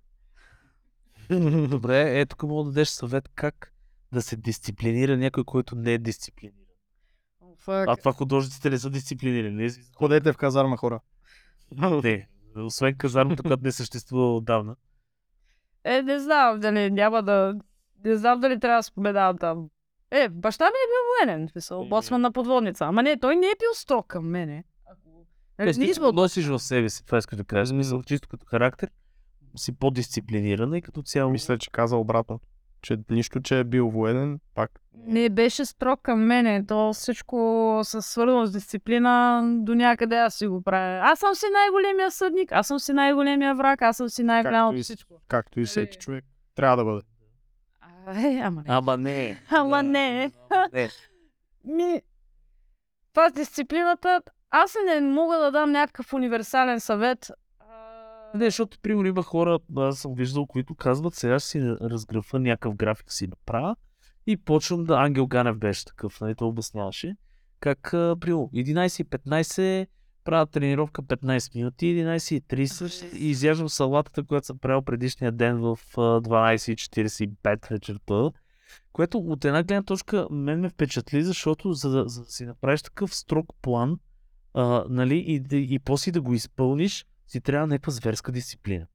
Speaker 1: [laughs]
Speaker 3: Добре, ето тук мога да дадеш съвет как да се дисциплинира някой, който не е дисциплиниран. А това художниците не са дисциплинирани. Не,
Speaker 1: Ходете в казарма хора. [laughs]
Speaker 3: не. Освен казармата, която не съществува отдавна.
Speaker 4: Е, не знам дали няма да... Не знам дали трябва да споменавам там. Е, баща ми е бил военен, смисъл,
Speaker 3: Е.
Speaker 4: боцман на подводница. Ама не, той не е бил строг към мене. Нали,
Speaker 3: ти
Speaker 4: сме
Speaker 3: го
Speaker 4: от
Speaker 3: носиш в себе си, това искаш да кажа. Мисля, чисто като характер си по-дисциплинирана и като цяло.
Speaker 1: Мисля, че каза обратно. Че нищо, че е бил военен, пак
Speaker 4: не беше строг към мене. То всичко с свързано с дисциплина до някъде аз си го правя. Аз съм си най-големия съдник, аз съм си най-големия враг, аз съм си най-голямото всичко.
Speaker 1: както и
Speaker 4: Нали?
Speaker 1: всеки човек трябва да бъде.
Speaker 4: Е, ама не.
Speaker 3: Ама не.
Speaker 4: Ама не. Ми, това с дисциплината, аз не мога да дам някакъв универсален съвет. А,
Speaker 3: Не, защото, примерно, има хора, аз съм виждал, които казват, сега ще си разграфа някакъв график си направя и почвам да... Ангел Ганев беше такъв, нали, той обясняваше. Как, примерно, 11.15 правя тренировка 15 минути, 11.30 и изяждам салатата, която съм правил предишния ден в а, 12.45 вечерта. Което от една гледна точка мен ме впечатли, защото за да, за да си направиш такъв строг план, а, нали, и, да- и после да го изпълниш, си трябва някаква зверска дисциплина.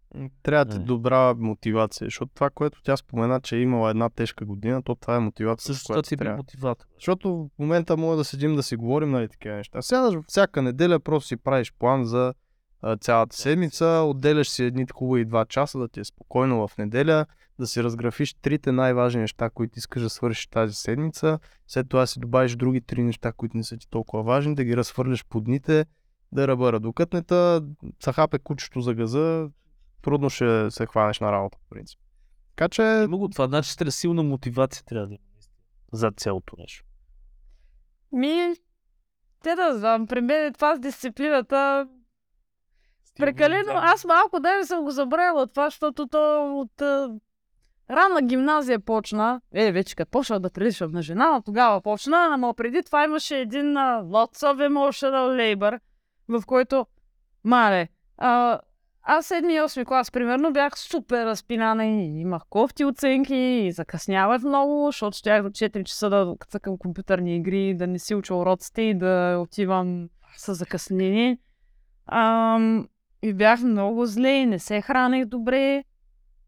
Speaker 1: Трябва да ти добра мотивация, защото това, което тя спомена, че е имала една тежка година, то това е мотивация,
Speaker 3: Също
Speaker 1: която
Speaker 3: ти бил
Speaker 1: трябва.
Speaker 3: мотиватор.
Speaker 1: Защото в момента може да седим да си говорим, нали, такива неща. Сядаш всяка неделя, просто си правиш план за а, цялата седмица, отделяш си едни хубави два часа да ти е спокойно в неделя, да си разграфиш трите най-важни неща, които искаш да свършиш тази седмица, след това си добавиш други три неща, които не са ти толкова важни, да ги разхвърляш по дните, да ръбъра. Докътнета са хапе кучето за газа, трудно ще се хванеш на работа, в принцип. Така че,
Speaker 3: Има го това, значи трябва силна мотивация трябва да има. За цялото нещо.
Speaker 4: Ми, те да знам, при мен това с дисциплината Прекалено, аз малко да съм го забравила това, защото то от а, ранна гимназия почна. Е, вече като почнах да приличам на жена, но тогава почна, ама преди това имаше един а, Lots of Emotional Labor, в който, мале, а, аз 7-8 клас, примерно, бях супер разпинана и имах кофти оценки и закъснявах много, защото щях до 4 часа да цъкам компютърни игри, да не си уча уроците и да отивам с закъснение. Ам, и бях много зле и не се хранех добре.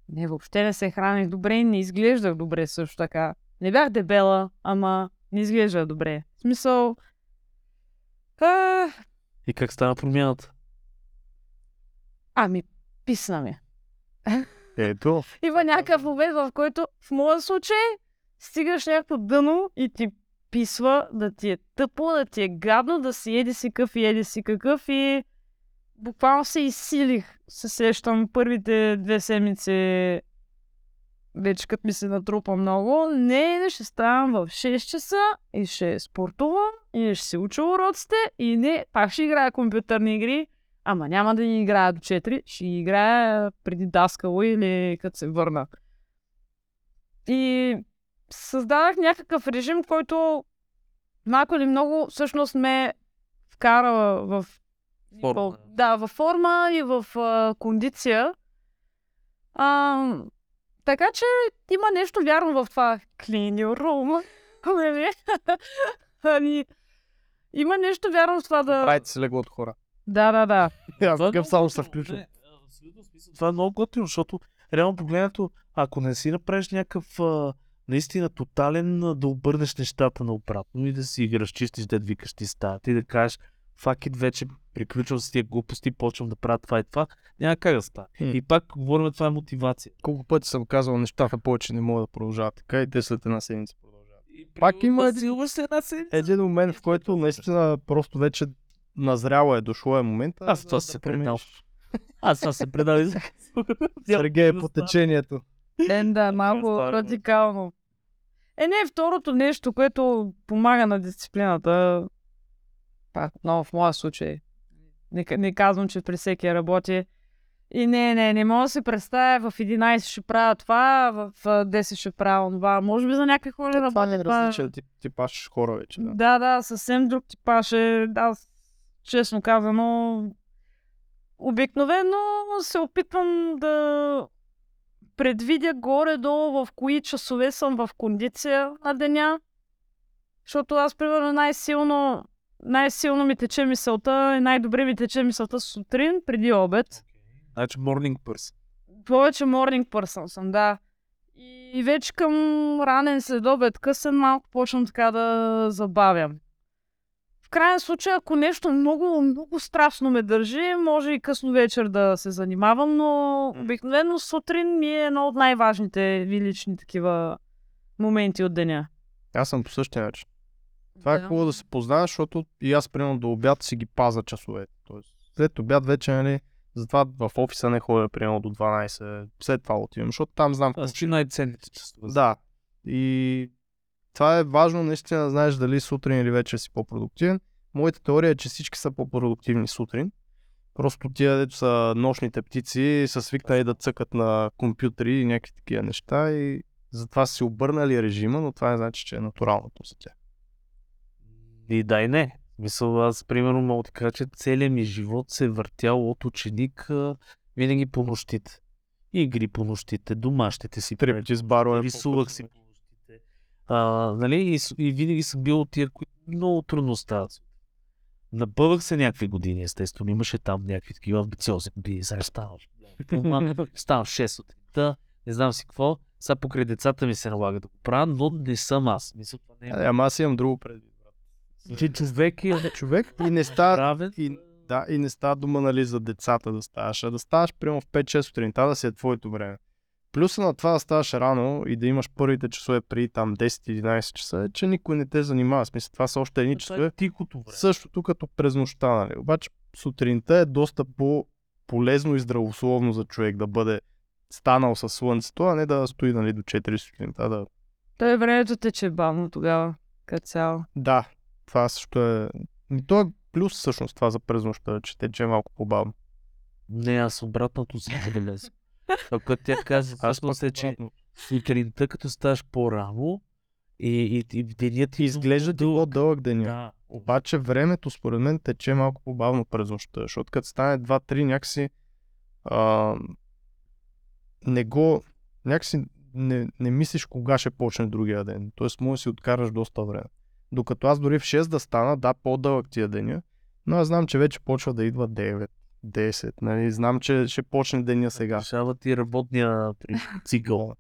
Speaker 4: Не, въобще не се хранех добре и не изглеждах добре също така. Не бях дебела, ама не изглеждах добре. В смисъл... А,
Speaker 3: И как стана промяната?
Speaker 4: Ами, писна ми.
Speaker 1: ето, [laughs]
Speaker 4: Има някакъв момент, в който в моя случай стигаш някакво дъно и ти писва да ти е тъпо, да ти е гадно, да си еди си какъв и еди си какъв и буквално се изсилих. Се сещам първите две седмици вече като ми се натрупа много. Не, ще ставам в 6 часа и ще спортувам и ще си уча уроците и не, пак ще играя компютърни игри, ама няма да играя до 4, ще играя преди даскало или като се върна. И създадах някакъв режим, който малко или много всъщност ме вкара в
Speaker 3: Форма.
Speaker 4: Да, във форма и в а, кондиция. А, така че има нещо вярно в това clean your room. [laughs] Нали? [laughs] Ами, има нещо вярно в това да...
Speaker 1: Правите се легло от хора.
Speaker 4: Да, да, да. [laughs]
Speaker 1: Аз
Speaker 3: Това е
Speaker 1: такъв
Speaker 3: много
Speaker 1: само се
Speaker 3: готино.
Speaker 1: включвам.
Speaker 3: Това е много готино, защото реално погледнато, ако не си направиш някакъв а, наистина тотален а, да обърнеш нещата наобратно и да си ги разчистиш, да викаш ти стаята и да кажеш факит вече приключвам с тия глупости, почвам да правя това и това, няма как да стане.
Speaker 1: Хм.
Speaker 3: И пак говорим, това е мотивация.
Speaker 1: Колко пъти съм казал нещата повече не могат да продължават така и те след една седмица продължават.
Speaker 3: И
Speaker 1: Пак има един-
Speaker 3: една седмица.
Speaker 1: Един момент, в който наистина просто вече назряло е, дошло е момента.
Speaker 3: Аз това
Speaker 1: да
Speaker 3: се предал. Аз това се предал и [laughs]
Speaker 1: Сергей е по течението.
Speaker 4: Е, да, малко радикално. Е, не, второто нещо, което помага на дисциплината, пак много в моя случай, не, не казвам, че при всеки работи, и не, не, не мога да се представя в 11 ще правя това, в а, 10 ще правя това. Може би за някакви хора
Speaker 1: Това
Speaker 4: работи.
Speaker 1: не е
Speaker 4: това е-
Speaker 1: различен, ти, ти пашеш хора вече. Да.
Speaker 4: Да, да, съвсем друг типаж е. Аз, честно казано, обикновено се опитвам да предвидя горе-долу в кои часове съм в кондиция на деня. Защото аз, примерно, най-силно, най-силно ми тече мисълта и най-добре ми тече мисълта сутрин, преди обед.
Speaker 3: Значи morning person.
Speaker 4: Повече morning person съм, да. И вече към ранен следобед, късен, малко почвам така да забавям. Крайен случай, ако нещо много, много страшно ме държи, може и късно вечер да се занимавам, но обикновено сутрин ми е едно от най-важните ви лични такива моменти от деня.
Speaker 1: Аз съм по същия начин. Това е
Speaker 4: Да.
Speaker 1: хубаво да се познаваш, защото и аз примерно до обяд си ги паза часове. Тоест, след обяд вече, нали, затова в офиса не ходя примерно до 12, след това отивам, защото там знам
Speaker 3: Това си най-ценните часове.
Speaker 1: Да. И това е важно наистина да знаеш дали сутрин или вечер си по-продуктивен. Моята теория е, че всички са по-продуктивни сутрин. Просто тия, дето са нощните птици, са свикнали да цъкат на компютри и някакви такива неща и затова са си обърнали режима, но това не значи, че е натуралното за тях.
Speaker 3: И да и не. Мисъл, аз примерно мога да кажа, че целият ми живот се е въртял от ученик винаги по нощите. Игри по нощите, домашните си
Speaker 1: Стриптиз барове.
Speaker 3: Рисувах си по. А, нали? и, и винаги съм бил от тия, които много трудно стават. Напъвах се някакви години, естествено. Имаше там някакви такива амбициозни години. Сега ставаш. Ставам в 6 сутринта, не знам си какво. Сега покрай децата ми се налага да го правя, но не съм аз. Мисля, това не
Speaker 1: Е,
Speaker 3: е.
Speaker 1: ама аз имам друго предвид.
Speaker 3: Че човек е
Speaker 1: Човек [laughs] и не става, и, да, и не става дума нали, за децата да ставаш, а да ставаш примерно в 5-6 сутринта да си е твоето време. Плюса на това да ставаш рано и да имаш първите часове преди там 10-11 часа е, че никой не те занимава. Смисъл, това са още едни
Speaker 3: Това е
Speaker 1: часове.
Speaker 3: тихото време.
Speaker 1: Същото като през нощта, нали? Обаче сутринта е доста по-полезно и здравословно за човек да бъде станал със слънцето, а не да стои нали, до 4 сутринта. Да...
Speaker 4: Той времето тече бавно тогава, като цяло.
Speaker 1: да, това също е... И то е плюс всъщност това за през нощта, че тече малко по-бавно.
Speaker 3: Не, аз обратното съм [laughs] забелязал. Това, тя каза,
Speaker 1: Аз пък
Speaker 3: е, че сутринта, като ставаш по-рано и, и, и денят ти
Speaker 1: изглежда ти по-дълъг деня.
Speaker 3: Да.
Speaker 1: Обаче времето според мен тече малко по-бавно през нощта, защото като стане 2-3 някакси а, не го някакси не, не мислиш кога ще почне другия ден. Тоест може да си откараш доста време. Докато аз дори в 6 да стана, да, по-дълъг тия деня, но аз знам, че вече почва да идва 9, 10, нали? Знам, че ще почне деня сега.
Speaker 3: Решава ти работния [laughs] цикъл.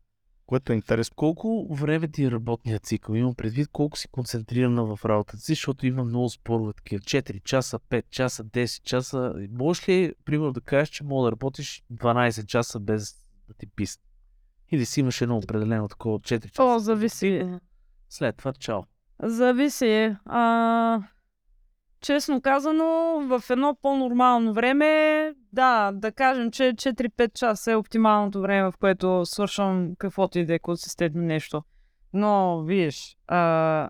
Speaker 1: Което е интересно.
Speaker 3: Колко време ти е работния цикъл? Имам предвид колко си концентрирана в работата си, защото има много спорове такива. 4 часа, 5 часа, 10 часа. Можеш ли, примерно, да кажеш, че мога да работиш 12 часа без да ти писне? Или си имаш едно определено такова 4 часа?
Speaker 4: О, зависи.
Speaker 3: След това, чао.
Speaker 4: Зависи. А, честно казано, в едно по-нормално време, да, да кажем, че 4-5 часа е оптималното време, в което свършвам каквото и да е консистентно нещо. Но, виж, а,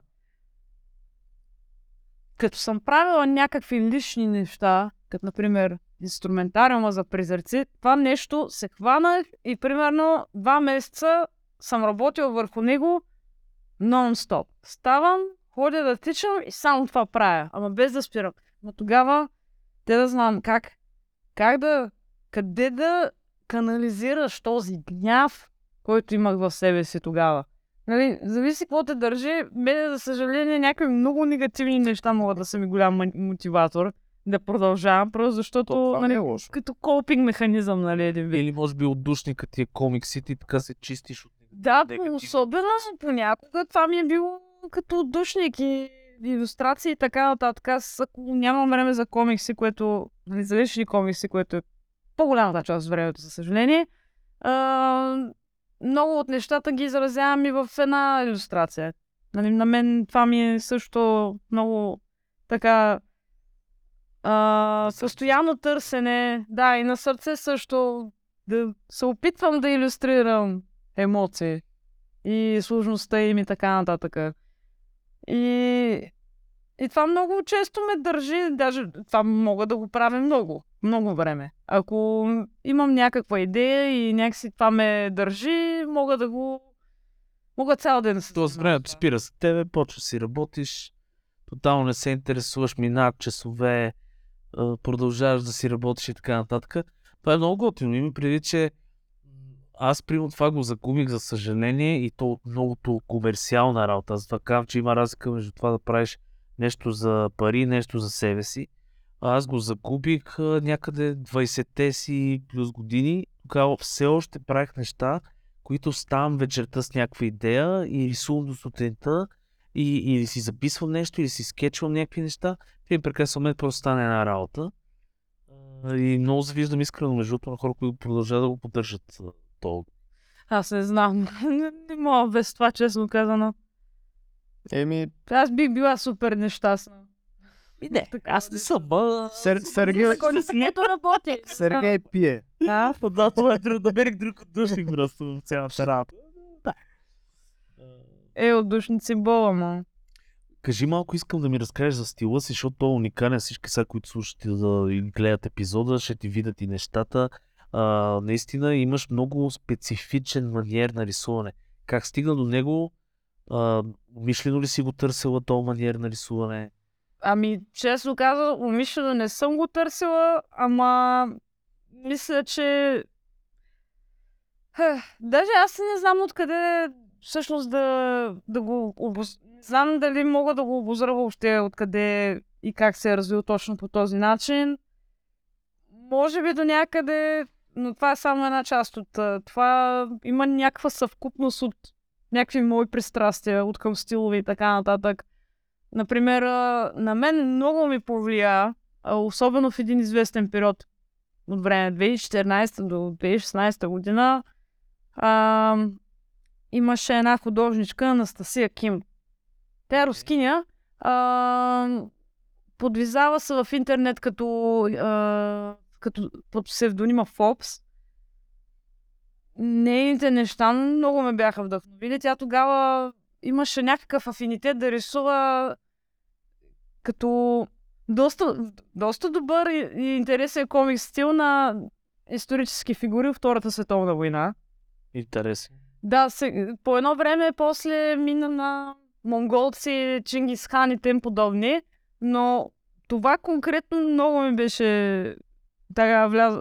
Speaker 4: като съм правила някакви лични неща, като например инструментариума за призраци, това нещо се хванах и примерно два месеца съм работил върху него нон-стоп. Ставам, ходя да тичам и само това правя, ама без да спирам. Но тогава те да знам как, как да, къде да канализираш този гняв, който имах в себе си тогава. Нали, зависи какво те държи. Мене, за съжаление, някакви много негативни неща могат да са ми голям мотиватор да продължавам, просто защото
Speaker 3: това не
Speaker 4: нали,
Speaker 3: е лошо.
Speaker 4: като копинг механизъм, нали, един вид.
Speaker 3: Или може би отдушника ти е комиксите и така се чистиш от него.
Speaker 4: Да, особено понякога това ми е било като отдушник и иллюстрации и така нататък. Аз ако нямам време за комикси, което, нали, за лични комикси, което е по-голямата част от времето, за съжаление, а, много от нещата ги изразявам и в една иллюстрация. Нали, на мен това ми е също много така а, постоянно търсене, да, и на сърце също да се опитвам да иллюстрирам емоции и сложността им и така нататък. И, и това много често ме държи, даже това мога да го правя много, много време. Ако имам някаква идея и някакси това ме държи, мога да го... Мога цял ден да се...
Speaker 3: Тоест времето спира с тебе, почва си работиш, тотално не се интересуваш, минават часове, продължаваш да си работиш и така нататък. Това е много готино. Има преди, че аз примерно това го загубих, за съжаление, и то от многото комерциална работа. Аз това казвам, че има разлика между това да правиш нещо за пари, нещо за себе си. Аз го загубих някъде 20-те си плюс години. Тогава все още правих неща, които ставам вечерта с някаква идея и рисувам до сутринта и, или си записвам нещо, или си скетчвам някакви неща. В един прекрасен момент просто стане една работа. И много завиждам искрено между другото на хора, които продължават да го поддържат а, то.
Speaker 4: Аз не знам. не, [laughs] не мога без това, честно казано.
Speaker 1: Еми,
Speaker 4: Аз бих била супер нещастна.
Speaker 3: И не,
Speaker 4: Така
Speaker 3: аз не съм, а...
Speaker 1: Сер, Сергей,
Speaker 4: Ето работи. [laughs]
Speaker 1: Сергей пие.
Speaker 4: Да.
Speaker 3: Да, това е друг, да намерих друг отдушник просто в цялата работа. Да.
Speaker 4: Е, отдушници бола, ма.
Speaker 3: Кажи малко, искам да ми разкажеш за стила си, защото той е уникален. Всички сега, които слушат и да гледат епизода, ще ти видят и нещата. Наистина имаш много специфичен маниер на рисуване. Как стигна до него? А, мишлено ли си го търсила този маниер на рисуване?
Speaker 4: Ами, честно казвам, умишлено не съм го търсила, ама мисля, че... Хех, даже аз не знам откъде всъщност да, да го обоз... Знам дали мога да го обозра въобще откъде и как се е развил точно по този начин. Може би до някъде, но това е само една част от това. Има някаква съвкупност от някакви мои пристрастия от към стилове и така нататък. Например, на мен много ми повлия, особено в един известен период от време, 2014 до 2016 година, а, имаше една художничка, Анастасия Ким. Тя е рускиня, а, подвизава се в интернет като, а, като под псевдонима Фобс. Нейните неща много ме бяха вдъхновили. Тя тогава имаше някакъв афинитет да рисува като доста, доста добър и, и интересен комикс стил на исторически фигури от Втората световна война.
Speaker 3: Интересно.
Speaker 4: Да, се, по едно време после мина на монголци, Чингисхан и тем подобни, но това конкретно много ми беше така вляз...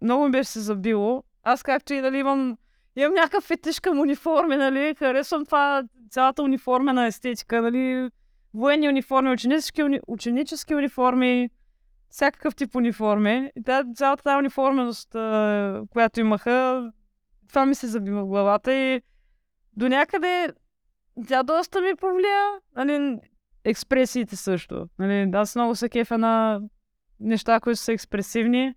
Speaker 4: Много ми беше се забило. Аз както и нали имам имам някакъв фетиш към униформи, нали, харесвам това, цялата униформена естетика, нали, военни униформи, ученически, уни... ученически униформи, всякакъв тип униформи. И та, цялата тази униформеност, която имаха, това ми се забива в главата и до някъде тя доста ми повлия. Нали, експресиите също. Нали, аз много се кефя на неща, които са експресивни.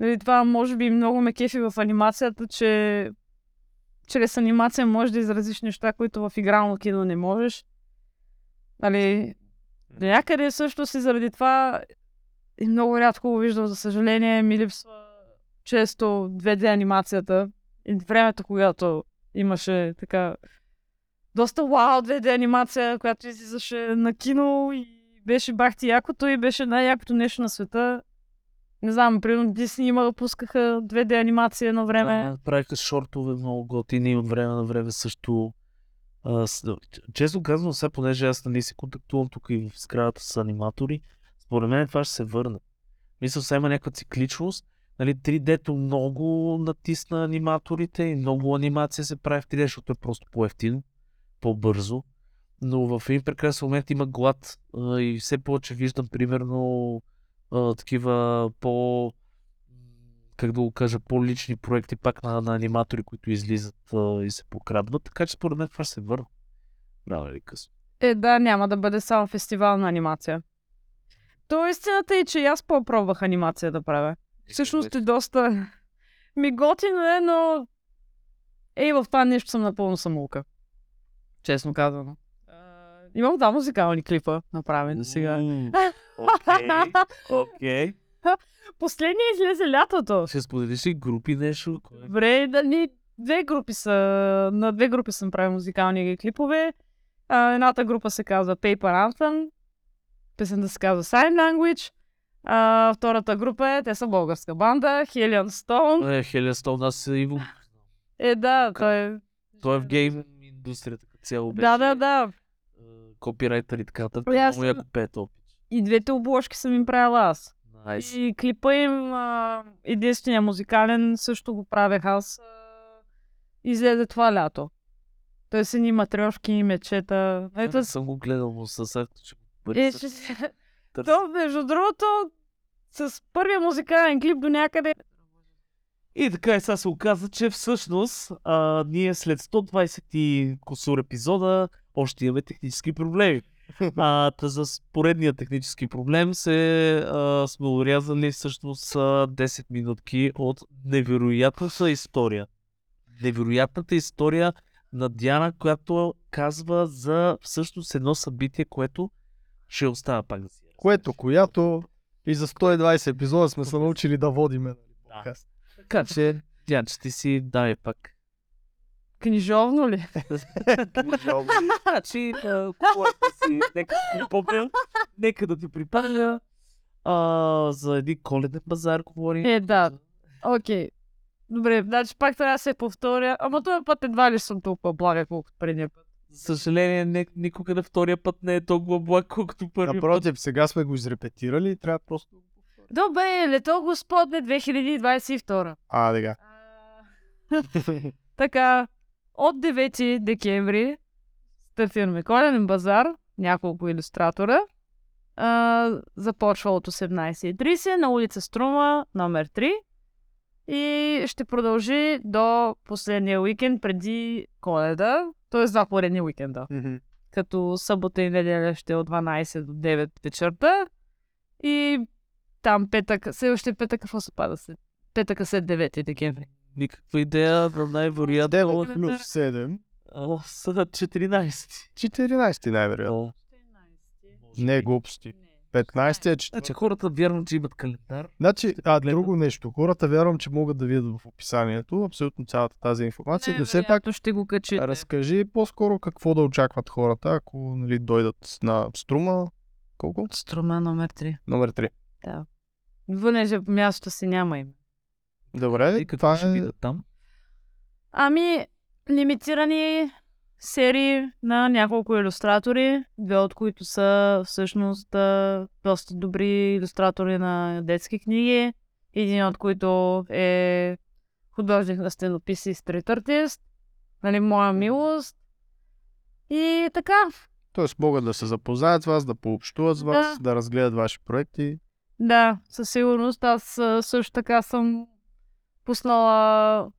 Speaker 4: Нали, това може би много ме кефи в анимацията, че чрез анимация можеш да изразиш неща, които в игрално кино не можеш. Нали, някъде също си заради това и много рядко го виждам, за съжаление, ми липсва често 2D анимацията и времето, когато имаше така доста вау 2D анимация, която излизаше на кино и беше бахти якото и беше най-якото нещо на света. Не знам, примерно Дисни има пускаха 2D анимация на време.
Speaker 3: Да, правиха шортове много готини от време на време също. А, с, често казвам, сега, понеже аз нали се контактувам тук и в сградата с аниматори, според мен това ще се върне. Мисля, сега има някаква цикличност. Нали, 3D-то много натисна аниматорите и много анимация се прави в 3D, защото е просто по-ефтино, по-бързо. Но в един прекрасен момент има глад а, и все повече виждам, примерно, а, такива по как да го кажа, по-лични проекти пак на, на аниматори, които излизат а, и се покрадват. Така че според мен това се върне. Рано или късно.
Speaker 4: Е, да, няма да бъде само фестивал на анимация. То истината е, че аз по-пробвах анимация да правя. Всъщност е доста... [laughs] Ми готино е, но... Ей, в това нещо съм напълно самолка. Честно казано. Имам два музикални клипа направени сега.
Speaker 3: Окей, [laughs] окей.
Speaker 4: Последния излезе лятото.
Speaker 3: Ще споделиш ли групи нещо?
Speaker 4: Добре, дали две групи са... На две групи съм правил музикални клипове. А, едната група се казва Paper Anthem. Песента се казва Sign Language. А, втората група е, те са българска банда, Helion Stone.
Speaker 3: Е, Хелен Стоун, аз и го...
Speaker 4: Е, да, той е...
Speaker 3: Той е в гейм индустрията цяло беше.
Speaker 4: Да, да, да.
Speaker 3: Копирайтер и така нататък.
Speaker 4: Ами аз
Speaker 3: Много яко опит.
Speaker 4: И двете обложки съм им правила аз.
Speaker 3: Найс.
Speaker 4: И клипа им, а, единствения музикален, също го правех аз. Излезе това лято. Той са ни матрешки и мечета.
Speaker 3: Ето... Не съм го гледал, но със ето, че го
Speaker 4: е, се- То, между другото, с първия музикален клип до някъде.
Speaker 3: И така и сега се оказа, че всъщност а, ние след 120 и косур епизода още имаме технически проблеми. А, та за поредния технически проблем се а, сме урязали всъщност а, 10 минутки от невероятната история. Невероятната история на Диана, която казва за всъщност едно събитие, което ще остава пак да си.
Speaker 1: Което, която и за 120 епизода сме се научили да водиме. подкаст.
Speaker 3: Така че, Диан, че ти си дай пак.
Speaker 4: Книжовно ли? [laughs] [laughs]
Speaker 3: Значи, а, купувайте си, нека да ти припомня, нека да ти припомня а, за един коледен базар говорим.
Speaker 4: Е, да. Окей. Добре, значи пак трябва да се повторя. Ама този път едва ли съм толкова блага, колкото предния път.
Speaker 3: За съжаление, не, никога на втория път не е толкова благ, колкото първия път.
Speaker 1: Напротив, сега сме го изрепетирали и трябва просто...
Speaker 4: Добре, лето Господне 2022.
Speaker 1: А, сега. [laughs]
Speaker 4: Така, от 9 декември стартираме коледен базар, няколко иллюстратора. А, започва от 18.30 на улица Струма, номер 3. И ще продължи до последния уикенд преди коледа, т.е. два поредни уикенда. Като събота и неделя ще е от 12 до 9 вечерта. И там петък, следващия петък какво се пада след? Петъка след 9 декември.
Speaker 3: Никаква идея, но най-вероятно
Speaker 1: 9 плюс 7.
Speaker 3: а, са 14.
Speaker 1: 14 най-вероятно. Не, глупости. 15 е 4.
Speaker 3: Значи хората вярвам, че имат календар.
Speaker 1: Значи, а, друго нещо. Хората вярвам, че могат да видят в описанието абсолютно цялата тази информация. Но все пак
Speaker 4: ще го качите.
Speaker 1: разкажи по-скоро какво да очакват хората, ако нали, дойдат на струма. Колко?
Speaker 4: Струма номер 3.
Speaker 1: Номер 3.
Speaker 4: Понеже място си няма име.
Speaker 1: Добре,
Speaker 3: И какво
Speaker 1: това
Speaker 3: ще
Speaker 1: е...
Speaker 3: видят там?
Speaker 4: Ами, лимитирани серии на няколко иллюстратори, две от които са всъщност доста добри иллюстратори на детски книги. Един от които е художник на стенописи и стрит артист. Нали, моя милост. И така,
Speaker 1: Тоест могат да се запознаят с вас, да пообщуват с вас,
Speaker 4: Да.
Speaker 1: да разгледат ваши проекти.
Speaker 4: Да, със сигурност. Аз също така съм пуснала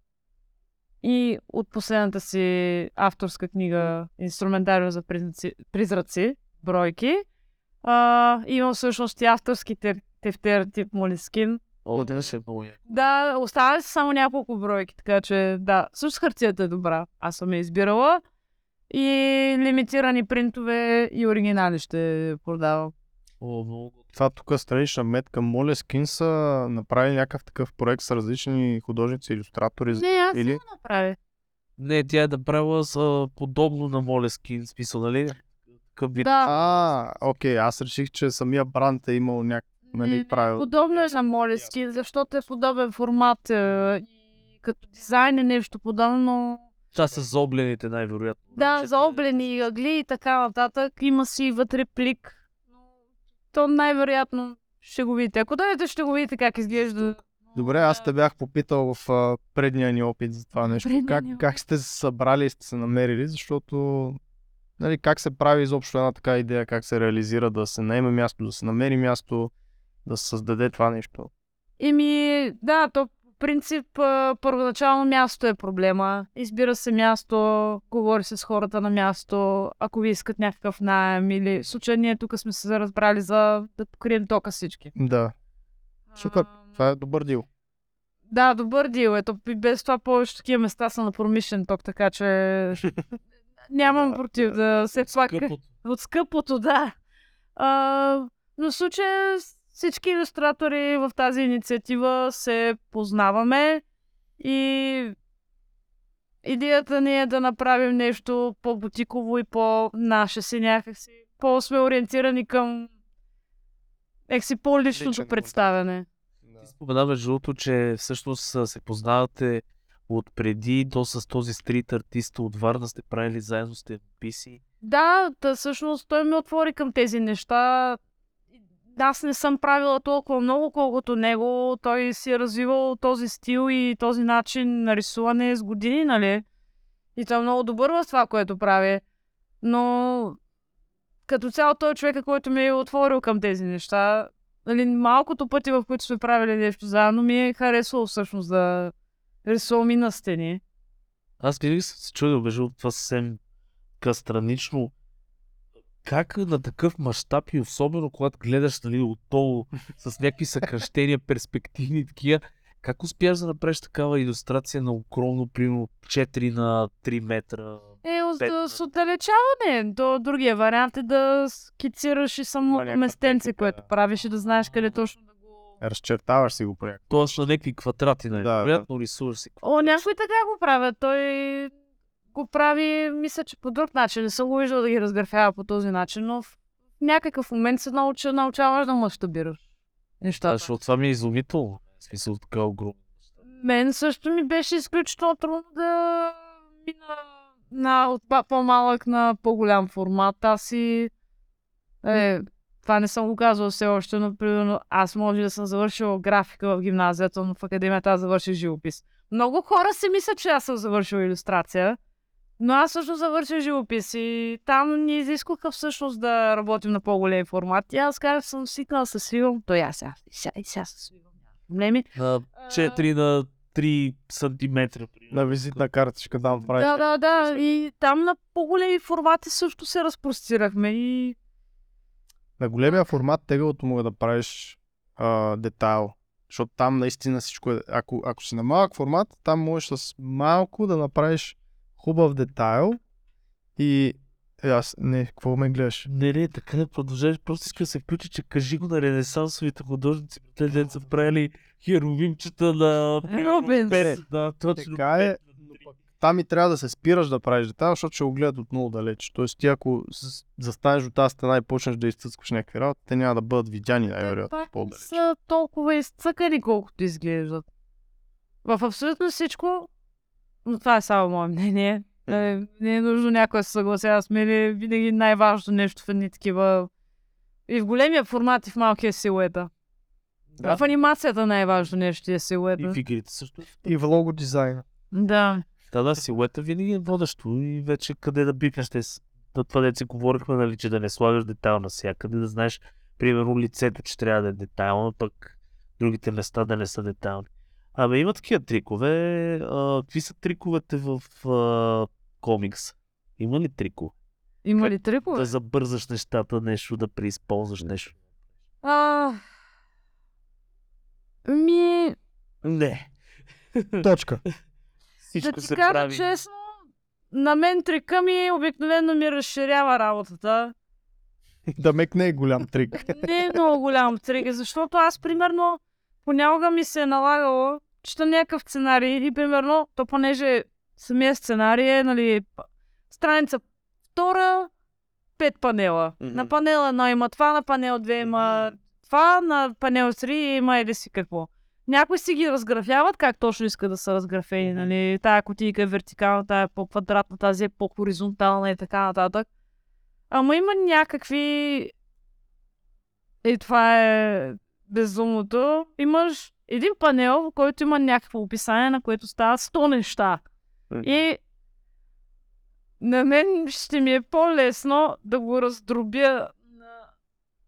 Speaker 4: и от последната си авторска книга Инструментариум за призраци, призраци бройки. А, имам всъщност и авторски теф- тефтер тип Молескин.
Speaker 3: О, да, ще е много яко.
Speaker 4: Да, оставали са само няколко бройки, така че да, също хартията е добра. Аз съм я избирала. И лимитирани принтове и оригинали ще продавам.
Speaker 3: О, много.
Speaker 1: Това тук странична метка Moleskine са направили някакъв такъв проект с различни художници, иллюстратори.
Speaker 4: Не, аз
Speaker 1: Или-
Speaker 4: Или... направя.
Speaker 3: Не, тя е направила за подобно на Молескин, смисъл, нали? Вид.
Speaker 4: Да,
Speaker 1: А, окей, аз реших, че самия бранд е имал някакъв нали, правил.
Speaker 4: Подобно е на Молескин, защото е подобен формат е, и като дизайн е нещо подобно.
Speaker 3: Това са заоблените най-вероятно.
Speaker 4: Да,
Speaker 3: Че-
Speaker 4: заоблени ъгли и така нататък. Има си вътре плик. То най-вероятно ще го видите. Ако дойдете, ще го видите как изглежда.
Speaker 1: Добре, аз те бях попитал в а, предния ни опит за това нещо.
Speaker 4: Предния
Speaker 1: Как, как сте се събрали и сте се намерили, защото нали, как се прави изобщо една така идея, как се реализира да се наеме място, да се намери място, да се създаде това нещо.
Speaker 4: Еми, да, то принцип първоначално място е проблема. Избира се място, говори се с хората на място, ако ви искат някакъв найем или в случая ние тук сме се разбрали за да покрием тока всички.
Speaker 1: Да, супер. Това е добър дил.
Speaker 4: Да, добър дил. Ето, без това повече такива места са на промишлен ток, така че [laughs] нямам против да се пак от скъпото, да. А, но в случая всички иллюстратори в тази инициатива се познаваме и идеята ни е да направим нещо по-бутиково и по-наше си някакси. По-сме ориентирани към екси по-личното
Speaker 1: Личен
Speaker 4: представяне.
Speaker 3: Ти спомена между другото, че всъщност се познавате от преди, то с този стрит артист от Варна сте правили заедно сте писи.
Speaker 4: Да, да, всъщност той ме отвори към тези неща. Аз не съм правила толкова много, колкото него. Той си е развивал този стил и този начин на рисуване с години, нали? И той е много добър в това, което прави. Но като цяло той е човека, който ми е отворил към тези неща. Нали, малкото пъти, в които сме правили нещо заедно, ми е харесвало всъщност да рисувам и на стени.
Speaker 3: Аз съм се чудил, между това съвсем странично. Как на такъв мащаб и особено когато гледаш нали, отдолу с някакви съкръщения, перспективни такива, как успяш да направиш такава иллюстрация на огромно, примерно 4 на 3 метра?
Speaker 4: Е, от- с отдалечаване. То другия вариант е да скицираш и само местенце, което
Speaker 1: да.
Speaker 4: правиш и да знаеш къде точно да го...
Speaker 1: Разчертаваш си го някакъв.
Speaker 3: Тоест на някакви квадрати, нали?
Speaker 1: Да, да.
Speaker 3: Вероятно рисуваш си.
Speaker 4: О, някой така го правят. Той го прави, мисля, че по друг начин. Не съм го виждал да ги разграфява по този начин, но в някакъв момент се науча, научаваш да мащабираш
Speaker 3: Да,
Speaker 4: нещата.
Speaker 3: защото това ми е изумително. В смисъл така огромно.
Speaker 4: Мен също ми беше изключително трудно да мина на, от по-малък на по-голям формат. Аз си... Е, това не съм го казвала все още, но примерно аз може да съм завършила графика в гимназията, но в академията аз завърших живопис. Много хора си мислят, че аз съм завършила иллюстрация, но аз също завърших живопис и там ни изискваха всъщност да работим на по-големи формати. Аз казах, съм свикнала се свивам, то и аз сега, и сега, и сега се свивам. Проблеми.
Speaker 3: На 4 на 3 сантиметра.
Speaker 1: На визитна картичка там правиш.
Speaker 4: Да, да, да. И там на по-големи формати също се разпростирахме и
Speaker 1: На големия формат теглото мога да правиш а, детайл. Защото там наистина всичко е... Ако, ако си на малък формат, там можеш с малко да направиш хубав детайл и... Е, аз... Не, какво ме гледаш?
Speaker 3: Не, не, така не продължаваш. Просто иска да се включи, че кажи го на ренесансовите художници. Те ден са правили херовимчета на...
Speaker 4: Рубенс.
Speaker 3: Пет, Да, точно.
Speaker 1: Така е, там и трябва да се спираш да правиш детайл, защото ще го гледат от много далеч. Тоест ти ако застанеш от тази стена и почнеш да изцъскваш някакви работи, те няма да бъдат видяни най-вероятно по-далеч.
Speaker 4: са толкова изцъкани, колкото изглеждат. В абсолютно всичко, но това е само мое мнение, не, не е нужно някой да се съгласява с мен, е винаги най-важното нещо в едни такива и в големия формат и в малкия силуета.
Speaker 3: Да.
Speaker 4: В анимацията най-важното нещо е
Speaker 3: И
Speaker 4: силуета.
Speaker 3: в игрите също.
Speaker 1: И в лого дизайна.
Speaker 4: Да.
Speaker 3: Да, да, силуета винаги е водещо и вече къде да бипнеш те. Да, това деца говорихме, нали, че да не слагаш детайл навсякъде, да знаеш, примерно, лицето, че трябва да е детайлно, пък другите места да не са детайлни. Абе, има такива трикове. А, какви са триковете в а, комикс? Има ли трикове?
Speaker 4: Има ли трикове?
Speaker 3: Да забързаш нещата, нещо, да преизползваш нещо.
Speaker 4: А... Ми,
Speaker 3: Не.
Speaker 1: Точка. [laughs]
Speaker 4: да
Speaker 3: Всичко
Speaker 4: ти
Speaker 3: се
Speaker 4: кажа
Speaker 3: прави.
Speaker 4: честно, на мен трика ми обикновено ми разширява работата.
Speaker 1: да мек не е голям трик.
Speaker 4: Не е много голям трик, защото аз, примерно, понякога ми се е налагало, чета някакъв сценарий и, примерно, то понеже самия сценарий е, нали, страница втора, пет панела.
Speaker 3: Мгм.
Speaker 4: На панел едно има това, на панел две има това, на панел 3 има еди си какво. Някои си ги разграфяват как точно искат да са разграфени, нали? Тая кутийка е вертикална, тая е по-квадратна, тази е по-хоризонтална и така нататък. Ама има някакви... И това е безумното. Имаш един панел, в който има някакво описание, на което стават 100 неща. И на мен ще ми е по-лесно да го раздробя на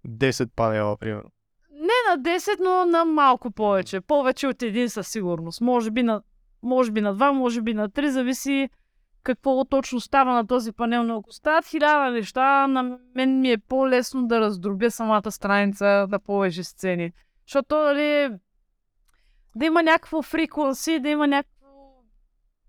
Speaker 1: 10 панела, примерно.
Speaker 4: не на 10, но на малко повече. Повече от един със сигурност. Може би на, може би на 2, може би на 3, зависи какво точно става на този панел. Но ако стават хиляда неща, на мен ми е по-лесно да раздробя самата страница на повече сцени. Защото, нали, да има някакво фриквенси, да има някакво...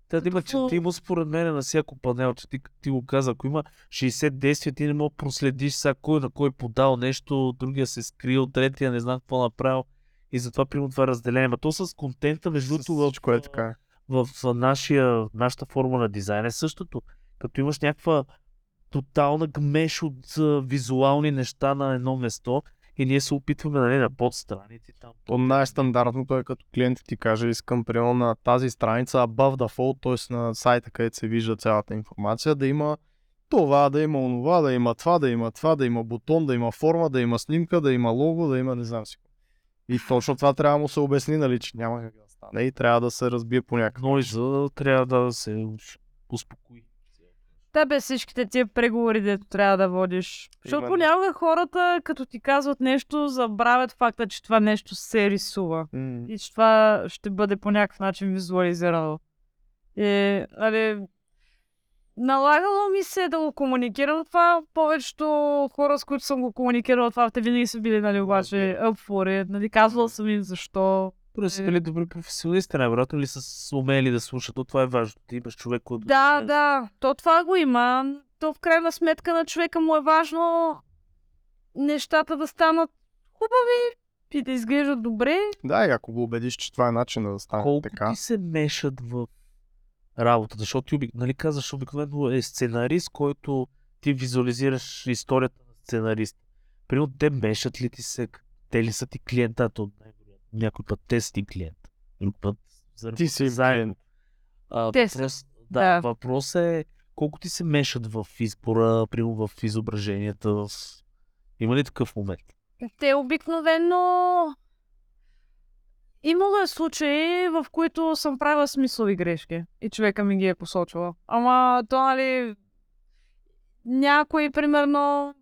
Speaker 3: Та да има
Speaker 4: Какво?
Speaker 3: четимо според мен на всяко панел, че ти, ти го каза, ако има 60 действия, ти не мога да проследиш сега кой на кой подал нещо, другия се скрил, третия не знам какво направил. И затова примерно това разделение. Ма то с контента, между другото, в,
Speaker 1: е така.
Speaker 3: в, в нашия, нашата форма на дизайн е същото. Като имаш някаква тотална гмеш от а, визуални неща на едно место и ние се опитваме нали, на подстраници там.
Speaker 1: То най-стандартното е като клиентът ти каже, искам примерно на тази страница above the fold, т.е. на сайта, където се вижда цялата информация, да има това, да има онова, да има това, да има това, да има бутон, да има форма, да има снимка, да има лого, да има не знам си. И точно това трябва да му се обясни, нали, че няма как да стане и трябва да се разбие по някакъв
Speaker 3: Нойза трябва да се успокои.
Speaker 4: Те бе всичките тия преговори, дето трябва да водиш. Защото понякога хората, като ти казват нещо, забравят факта, че това нещо се рисува.
Speaker 1: М,
Speaker 4: И че това ще бъде по някакъв начин визуализирано. И, нали, налагало ми се да го комуникирам това. Повечето хора, с които съм го комуникирала това, те винаги са били, нали, обаче, up for it. Нали, казвал съм им защо.
Speaker 3: Добре, са
Speaker 4: Е.
Speaker 3: били добри професионалисти, най-вероятно ли са умели да слушат, то това е важно. Ти имаш човек, който...
Speaker 4: Да, да, то това го има. То в крайна сметка на човека му е важно нещата да станат хубави и да изглеждат добре.
Speaker 1: Да, и ако го убедиш, че това е начин да стане
Speaker 3: Колко
Speaker 1: така.
Speaker 3: ти се мешат в работата? Защото ти, обик... нали казваш, обикновено е сценарист, който ти визуализираш историята на сценарист. Примерно те мешат ли ти се? Те ли са ти клиента? То най-вероятно някой път те са ти клиент. Друг път заради
Speaker 1: Ти си
Speaker 4: са.
Speaker 3: въпрос, да,
Speaker 4: Да.
Speaker 3: въпрос е колко ти се мешат в избора, примерно в изображенията, в... Има ли такъв момент?
Speaker 4: Те обикновено... Имало е случаи, в които съм правила смислови грешки и човека ми ги е посочила. Ама то, нали, някои, примерно,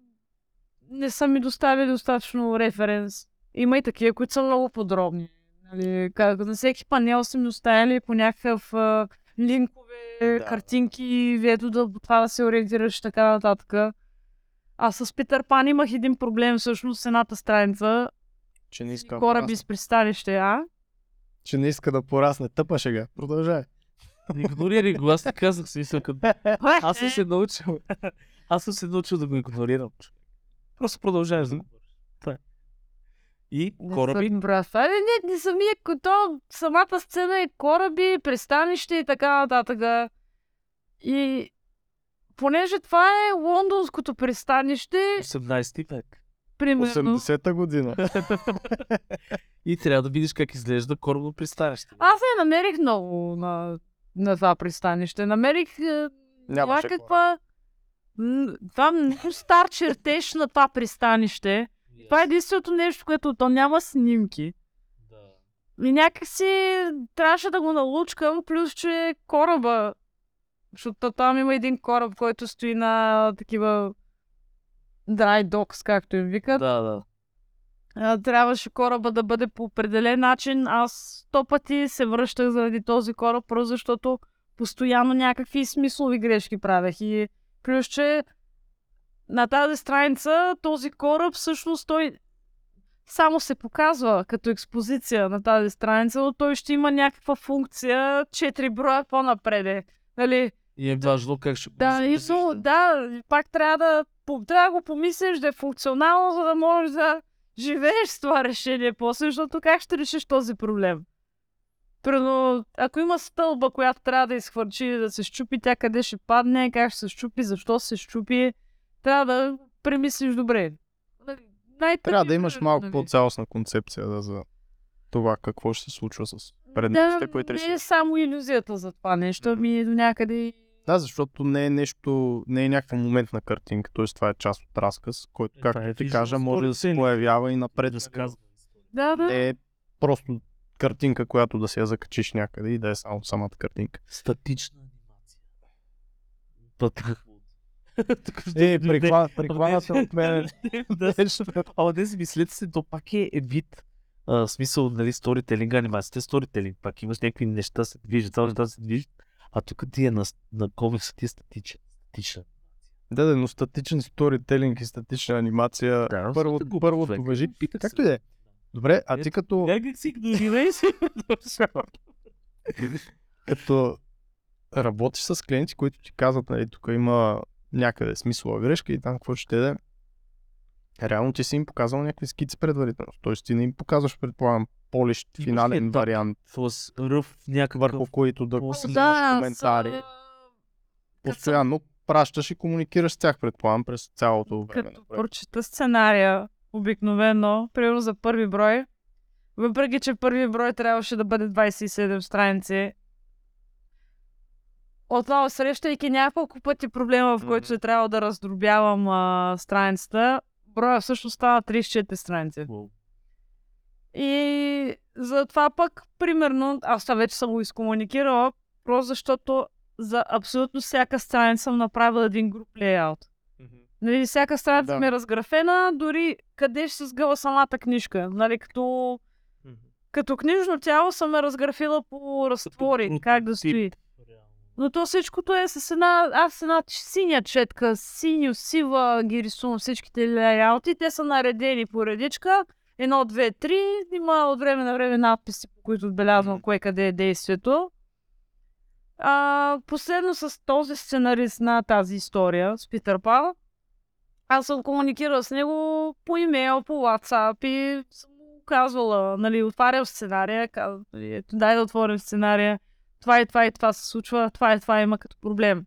Speaker 4: не са ми доставили достатъчно референс. Има и такива, които са много подробни. Нали, как, на всеки панел са ми оставили по някакъв а, линкове,
Speaker 1: Да.
Speaker 4: картинки, ето да това да се ориентираш и така нататък. А с Питър Пан имах един проблем всъщност с едната страница.
Speaker 1: Че не иска, да
Speaker 4: Кораби
Speaker 1: порасне.
Speaker 4: с пристанище, а?
Speaker 1: че не иска да порасне. Тъпа шега. Продължай.
Speaker 3: Игнорирай го, аз ти казах смисъл като... Аз съм се научил. Аз съм се научил да го игнорирам. Просто продължаваш да го говориш. Това е. И
Speaker 4: Не
Speaker 3: кораби,
Speaker 4: съм, брат. Това е, не, не самия, то, самата сцена е кораби, пристанище и така нататък. И понеже това е лондонското пристанище,
Speaker 3: 18 век.
Speaker 4: примерно,
Speaker 1: 80-та година. [laughs]
Speaker 3: И трябва да видиш как изглежда корабно пристанище.
Speaker 4: аз не намерих много на, на това пристанище. Намерих е,
Speaker 1: Нямаше
Speaker 4: някаква... м, Това много стар чертеж на това пристанище. Това е единственото нещо, което то няма снимки.
Speaker 3: Да.
Speaker 4: И някакси трябваше да го налучкам, плюс че кораба, защото там има един кораб, който стои на такива dry docks, както им викат.
Speaker 3: Да, да.
Speaker 4: Трябваше кораба да бъде по определен начин. Аз сто пъти се връщах заради този кораб, просто защото постоянно някакви смислови грешки правех. И плюс, че на тази страница този кораб всъщност той само се показва като експозиция на тази страница, но той ще има някаква функция 4 броя по-напреде. Нали?
Speaker 3: И е важно как ще
Speaker 4: Да, и so, да, пак трябва да, трябва да го помислиш да е функционално, за да можеш да живееш с това решение после, защото как ще решиш този проблем? Примерно, ако има стълба, която трябва да изхвърчи, да се щупи, тя къде ще падне, как ще се щупи, защо се щупи, трябва да премислиш добре. Нали,
Speaker 1: Трябва да имаш малко
Speaker 4: нали.
Speaker 1: по-цялостна концепция да, за това какво ще се случва с
Speaker 4: Да,
Speaker 1: предметите, които
Speaker 4: не е само иллюзията за това нещо, ами е до някъде
Speaker 1: Да, защото не е нещо, не е някаква моментна картинка, т.е. това е част от разказ, който,
Speaker 3: Е,
Speaker 1: както
Speaker 3: е
Speaker 1: ти кажа, може да се появява и напред.
Speaker 3: История.
Speaker 4: Да, да.
Speaker 1: Не е просто картинка, която да си я закачиш някъде и да е само самата картинка.
Speaker 3: Статична анимация. [laughs]
Speaker 1: Е, прихвана, прихваната от мен. [laughs] [laughs]
Speaker 3: Ама не си мислете се, то пак е, е вид. А, смисъл, нали, сторителинг, анимацията сторителинг. Пак имаш някакви неща се движат, цяло неща се движат. А тук ти е на, на комикса ти е статичен. Статична.
Speaker 1: Да, да, но статичен сторителинг и статична анимация.
Speaker 3: Да,
Speaker 1: първо,
Speaker 3: го
Speaker 1: първото въжи. Както и да е. Добре, а ти като,
Speaker 3: Някак си игнорирай си.
Speaker 1: като работиш с клиенти, които ти казват, нали, тук има някъде смислова грешка и там какво ще да е, реално ти си им показал някакви скици предварително. Тоест ти не им показваш, предполагам, полищ
Speaker 3: Имаш
Speaker 1: финален
Speaker 3: етап.
Speaker 1: вариант,
Speaker 3: С ръв някакъв.
Speaker 1: върху които да имаш
Speaker 4: Да,
Speaker 1: коментари.
Speaker 4: с, а,
Speaker 1: Постоянно пращаш и комуникираш с тях, предполагам, през цялото време.
Speaker 4: Като прочета сценария, обикновено, примерно за първи брой, въпреки че първи брой трябваше да бъде 27 страници, отново срещайки няколко пъти проблема, в който
Speaker 3: Мгм.
Speaker 4: е трябвало да раздробявам а, страницата, броя всъщност става 34 страници.
Speaker 3: Уау.
Speaker 4: И затова пък, примерно, аз това вече съм го изкомуникирала, просто защото за абсолютно всяка страница съм направила един груп лейаут. Нали, всяка страница
Speaker 1: Да.
Speaker 4: ми е разграфена, дори къде ще се сгъва самата книжка. Нали, като, като книжно тяло съм я разграфила по разтвори, как да стои. Но то всичкото е с една, аз с една синя четка, синьо, сива ги рисувам всичките лейаути. Те са наредени по редичка. Едно, две, три. Има от време на време надписи, по които отбелязвам
Speaker 3: Мгм.
Speaker 4: кое къде е действието. А, последно с този сценарист на тази история, с Питър Пал, аз съм комуникирала с него по имейл, по WhatsApp и съм му казвала, нали, отварям сценария, казвам, нали, дай да отворим сценария, това и това и това се случва, това и това има като проблем.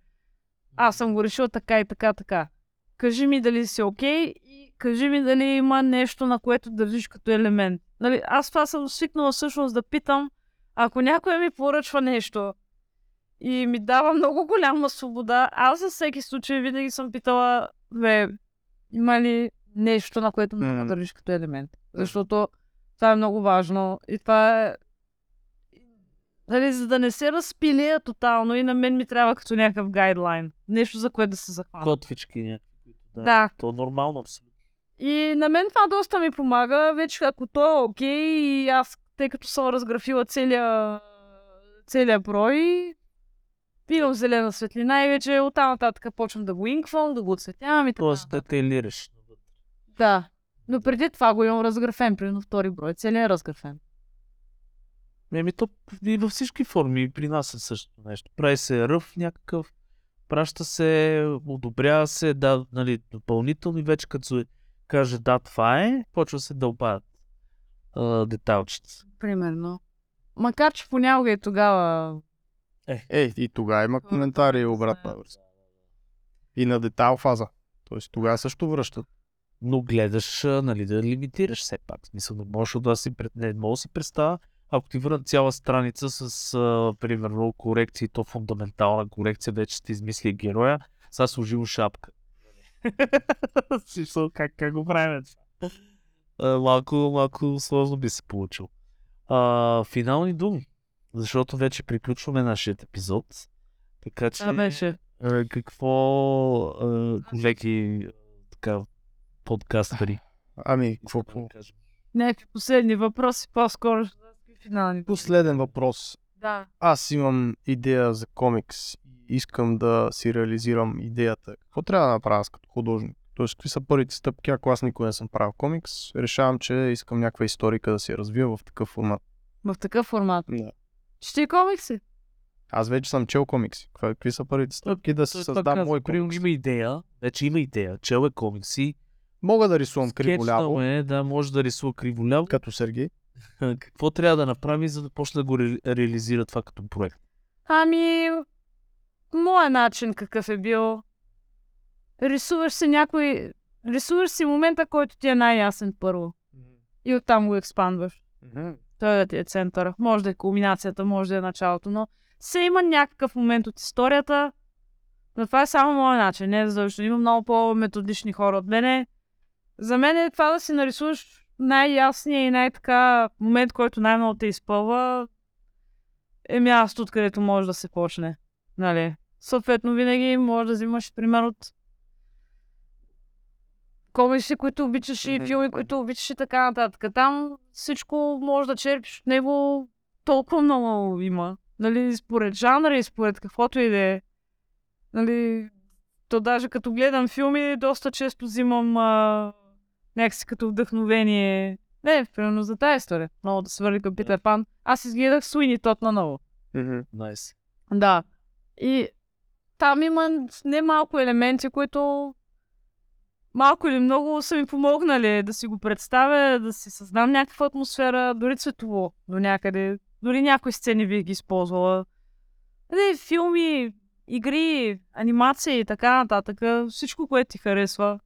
Speaker 4: Аз съм го решила така и така, така. Кажи ми дали си окей и кажи ми дали има нещо, на което държиш като елемент. Нали, аз това съм свикнала всъщност да питам, ако някой ми поръчва нещо и ми дава много голяма свобода, аз за всеки случай винаги съм питала, бе, има ли нещо, на което
Speaker 1: Мгм.
Speaker 4: да държиш като елемент. Защото това е много важно и това е Нали, за да не се разпилея тотално и на мен ми трябва като някакъв гайдлайн. Нещо, за което да се захвана.
Speaker 3: Котвички някакви. Да.
Speaker 4: Да.
Speaker 3: То е нормално абсолютно.
Speaker 4: И на мен това доста ми помага. Вече ако то е окей и аз, тъй като съм разграфила целия, целия брой, пивам зелена светлина и вече оттам нататък почвам да го инквам, да го отсветявам и така.
Speaker 3: Тоест да тейлираш.
Speaker 4: Да. Но преди това го имам разграфен, примерно втори брой. Целият е разграфен.
Speaker 3: Еми то и във всички форми и при нас е същото нещо. Прави се ръв някакъв, праща се, одобрява се, да, нали, допълнително и вече като се каже да, това е, почва се дълбаят а, деталчета.
Speaker 4: Примерно. Макар, че понякога и тогава
Speaker 1: Е, и тогава има коментари и обратна връзка. И на детайл фаза. Тоест тогава също връщат.
Speaker 3: Но гледаш, нали, да лимитираш все пак. Смисъл, не можеш да си, не мога да си представя, ако ти върнат цяла страница с, а, примерно, корекции, то фундаментална корекция, вече сте измисли героя, сега служи му шапка. [laughs] Как, как го правим това? Малко, малко сложно би се получил. А, финални думи, защото вече приключваме нашия епизод. Така че,
Speaker 4: това беше.
Speaker 3: а, какво, а, колеги, така, подкастъри,
Speaker 1: Ами, какво
Speaker 3: да?
Speaker 4: Някакви последни въпроси, по-скоро ще финални.
Speaker 1: Последен въпрос.
Speaker 4: Да.
Speaker 1: Аз имам идея за комикс и искам да си реализирам идеята. Какво трябва да направя аз като художник? Тоест, какви са първите стъпки, ако аз никога не съм правил комикс? Решавам, че искам някаква историка да се развива в такъв формат.
Speaker 4: В такъв формат.
Speaker 1: Да.
Speaker 4: Ще комикси.
Speaker 1: Аз вече съм чел комикси. Какви са първите стъпки да
Speaker 3: Той
Speaker 1: създам мой комикс?
Speaker 3: има идея, вече има идея, чел е комикси,
Speaker 1: Мога да рисувам криволяво,
Speaker 3: е, да, може да рисува криволяво.
Speaker 1: като Сергей.
Speaker 3: Какво трябва да направи, за да почне да го ре, реализира това като проект?
Speaker 4: Ами, моя начин какъв е бил. Рисуваш си някой... Рисуваш си момента, който ти е най-ясен първо. И оттам го експандваш. Той да ти е център. Може да е кулминацията, може да е началото, но се има някакъв момент от историята. Но това е само моят начин, не е задължително. Има много по-методични хора от мене. За мен е това да си нарисуваш най-ясният и най-така момент, който най-много те изпълва, е място, откъдето може да се почне. Нали? Съответно, винаги може да взимаш пример от комикси, които обичаш и филми, които обичаш и така нататък. Там всичко може да черпиш от него толкова много има. Нали, според жанра и според каквото и да е. Нали, то даже като гледам филми, доста често взимам а, някакси като вдъхновение. Не, примерно за тази история. Много да се върли към Питер Пан. Аз изгледах Суини Тот на ново.
Speaker 3: Найс.
Speaker 4: Да. И там има немалко елементи, които малко или много са ми помогнали да си го представя, да си създам някаква атмосфера, дори цветово до някъде. Дори някои сцени бих ги използвала. Нали, филми, игри, анимации и така нататък. Всичко, което ти харесва.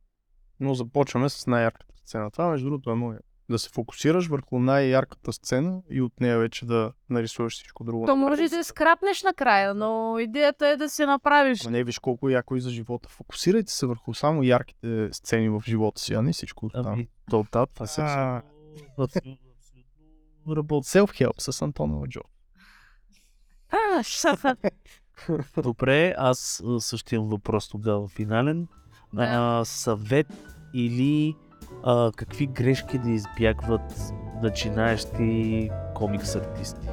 Speaker 1: Но започваме с най-ярката сцена. Това, между другото, е много яко. Да се фокусираш върху най-ярката сцена и от нея вече да нарисуваш всичко друго.
Speaker 4: То може да скрапнеш накрая, но идеята е да си направиш.
Speaker 1: Не виж колко е яко и за живота. Фокусирайте се върху само ярките сцени в живота си, а не всичко от там.
Speaker 3: Ами,
Speaker 1: То
Speaker 3: това се работи.
Speaker 1: Self-help с Антонова Джо.
Speaker 3: Добре, аз имам въпрос тогава финален. А, съвет или а, какви грешки да избягват начинаещи комикс артисти?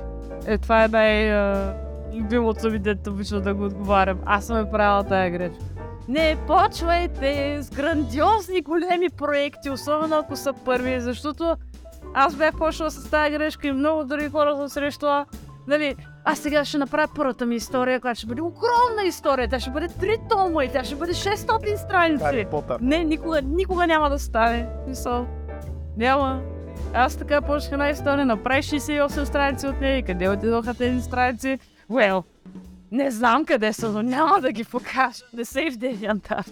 Speaker 4: Е, това е най- а, любимото ми дете, обичам да го отговарям. Аз съм е правила тая грешка. Не почвайте с грандиозни големи проекти, особено ако са първи, защото аз бях почнала с тази грешка и много други хора съм срещала. Нали, аз сега ще направя първата ми история, която ще бъде огромна история. Тя ще бъде 3 тома и тя ще бъде 600 страници. Не, никога, никога няма да стане. Мисъл, няма. Аз така почнах една история, направих 68 страници от нея и къде отидоха тези страници? Well, не знам къде са, но няма да ги покажа. Не са и в DeviantArt.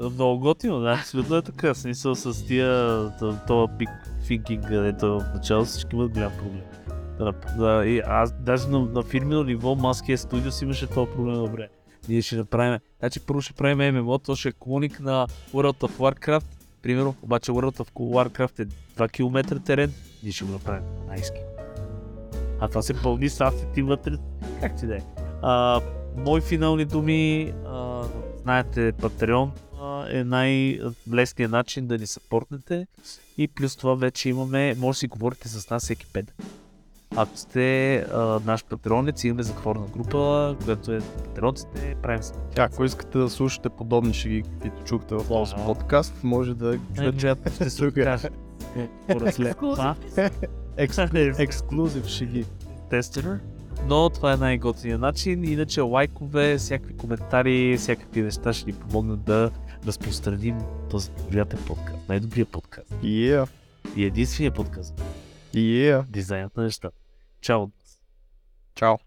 Speaker 3: Много готино, да, абсолютно е така. Смисъл с тия, това big thinking, където в началото всички имат голям проблем. Да, да, и аз даже на, на фирмено ниво Маския Studios имаше този проблем добре. Ние ще направим, значи първо ще правим ММО, то ще е клоник на World of Warcraft, примерно, обаче World of Warcraft е 2 км терен, ние ще го направим найски. А това се пълни с асети вътре, как ти да е. Мои финални думи, а, знаете, Patreon е най-лесният начин да ни съпортнете и плюс това вече имаме, може да си говорите с нас всеки пет. Ако сте а, наш патронец, имаме затворена група, която е патронците, правим се.
Speaker 1: Ако искате да слушате подобни шеги, каквито чухте в този
Speaker 3: Да.
Speaker 1: подкаст, може да
Speaker 3: Най-вероятно ще се окаже.
Speaker 1: Ексклюзив шеги.
Speaker 3: тестер. Но това е най-готиният начин. Иначе лайкове, всякакви коментари, всякакви неща ще ни помогнат да разпространим този приятен подкаст. Най-добрият подкаст.
Speaker 1: Yeah.
Speaker 3: И единствения подкаст.
Speaker 1: Yeah.
Speaker 3: Дизайнът на нещата. Чао!
Speaker 1: Чао.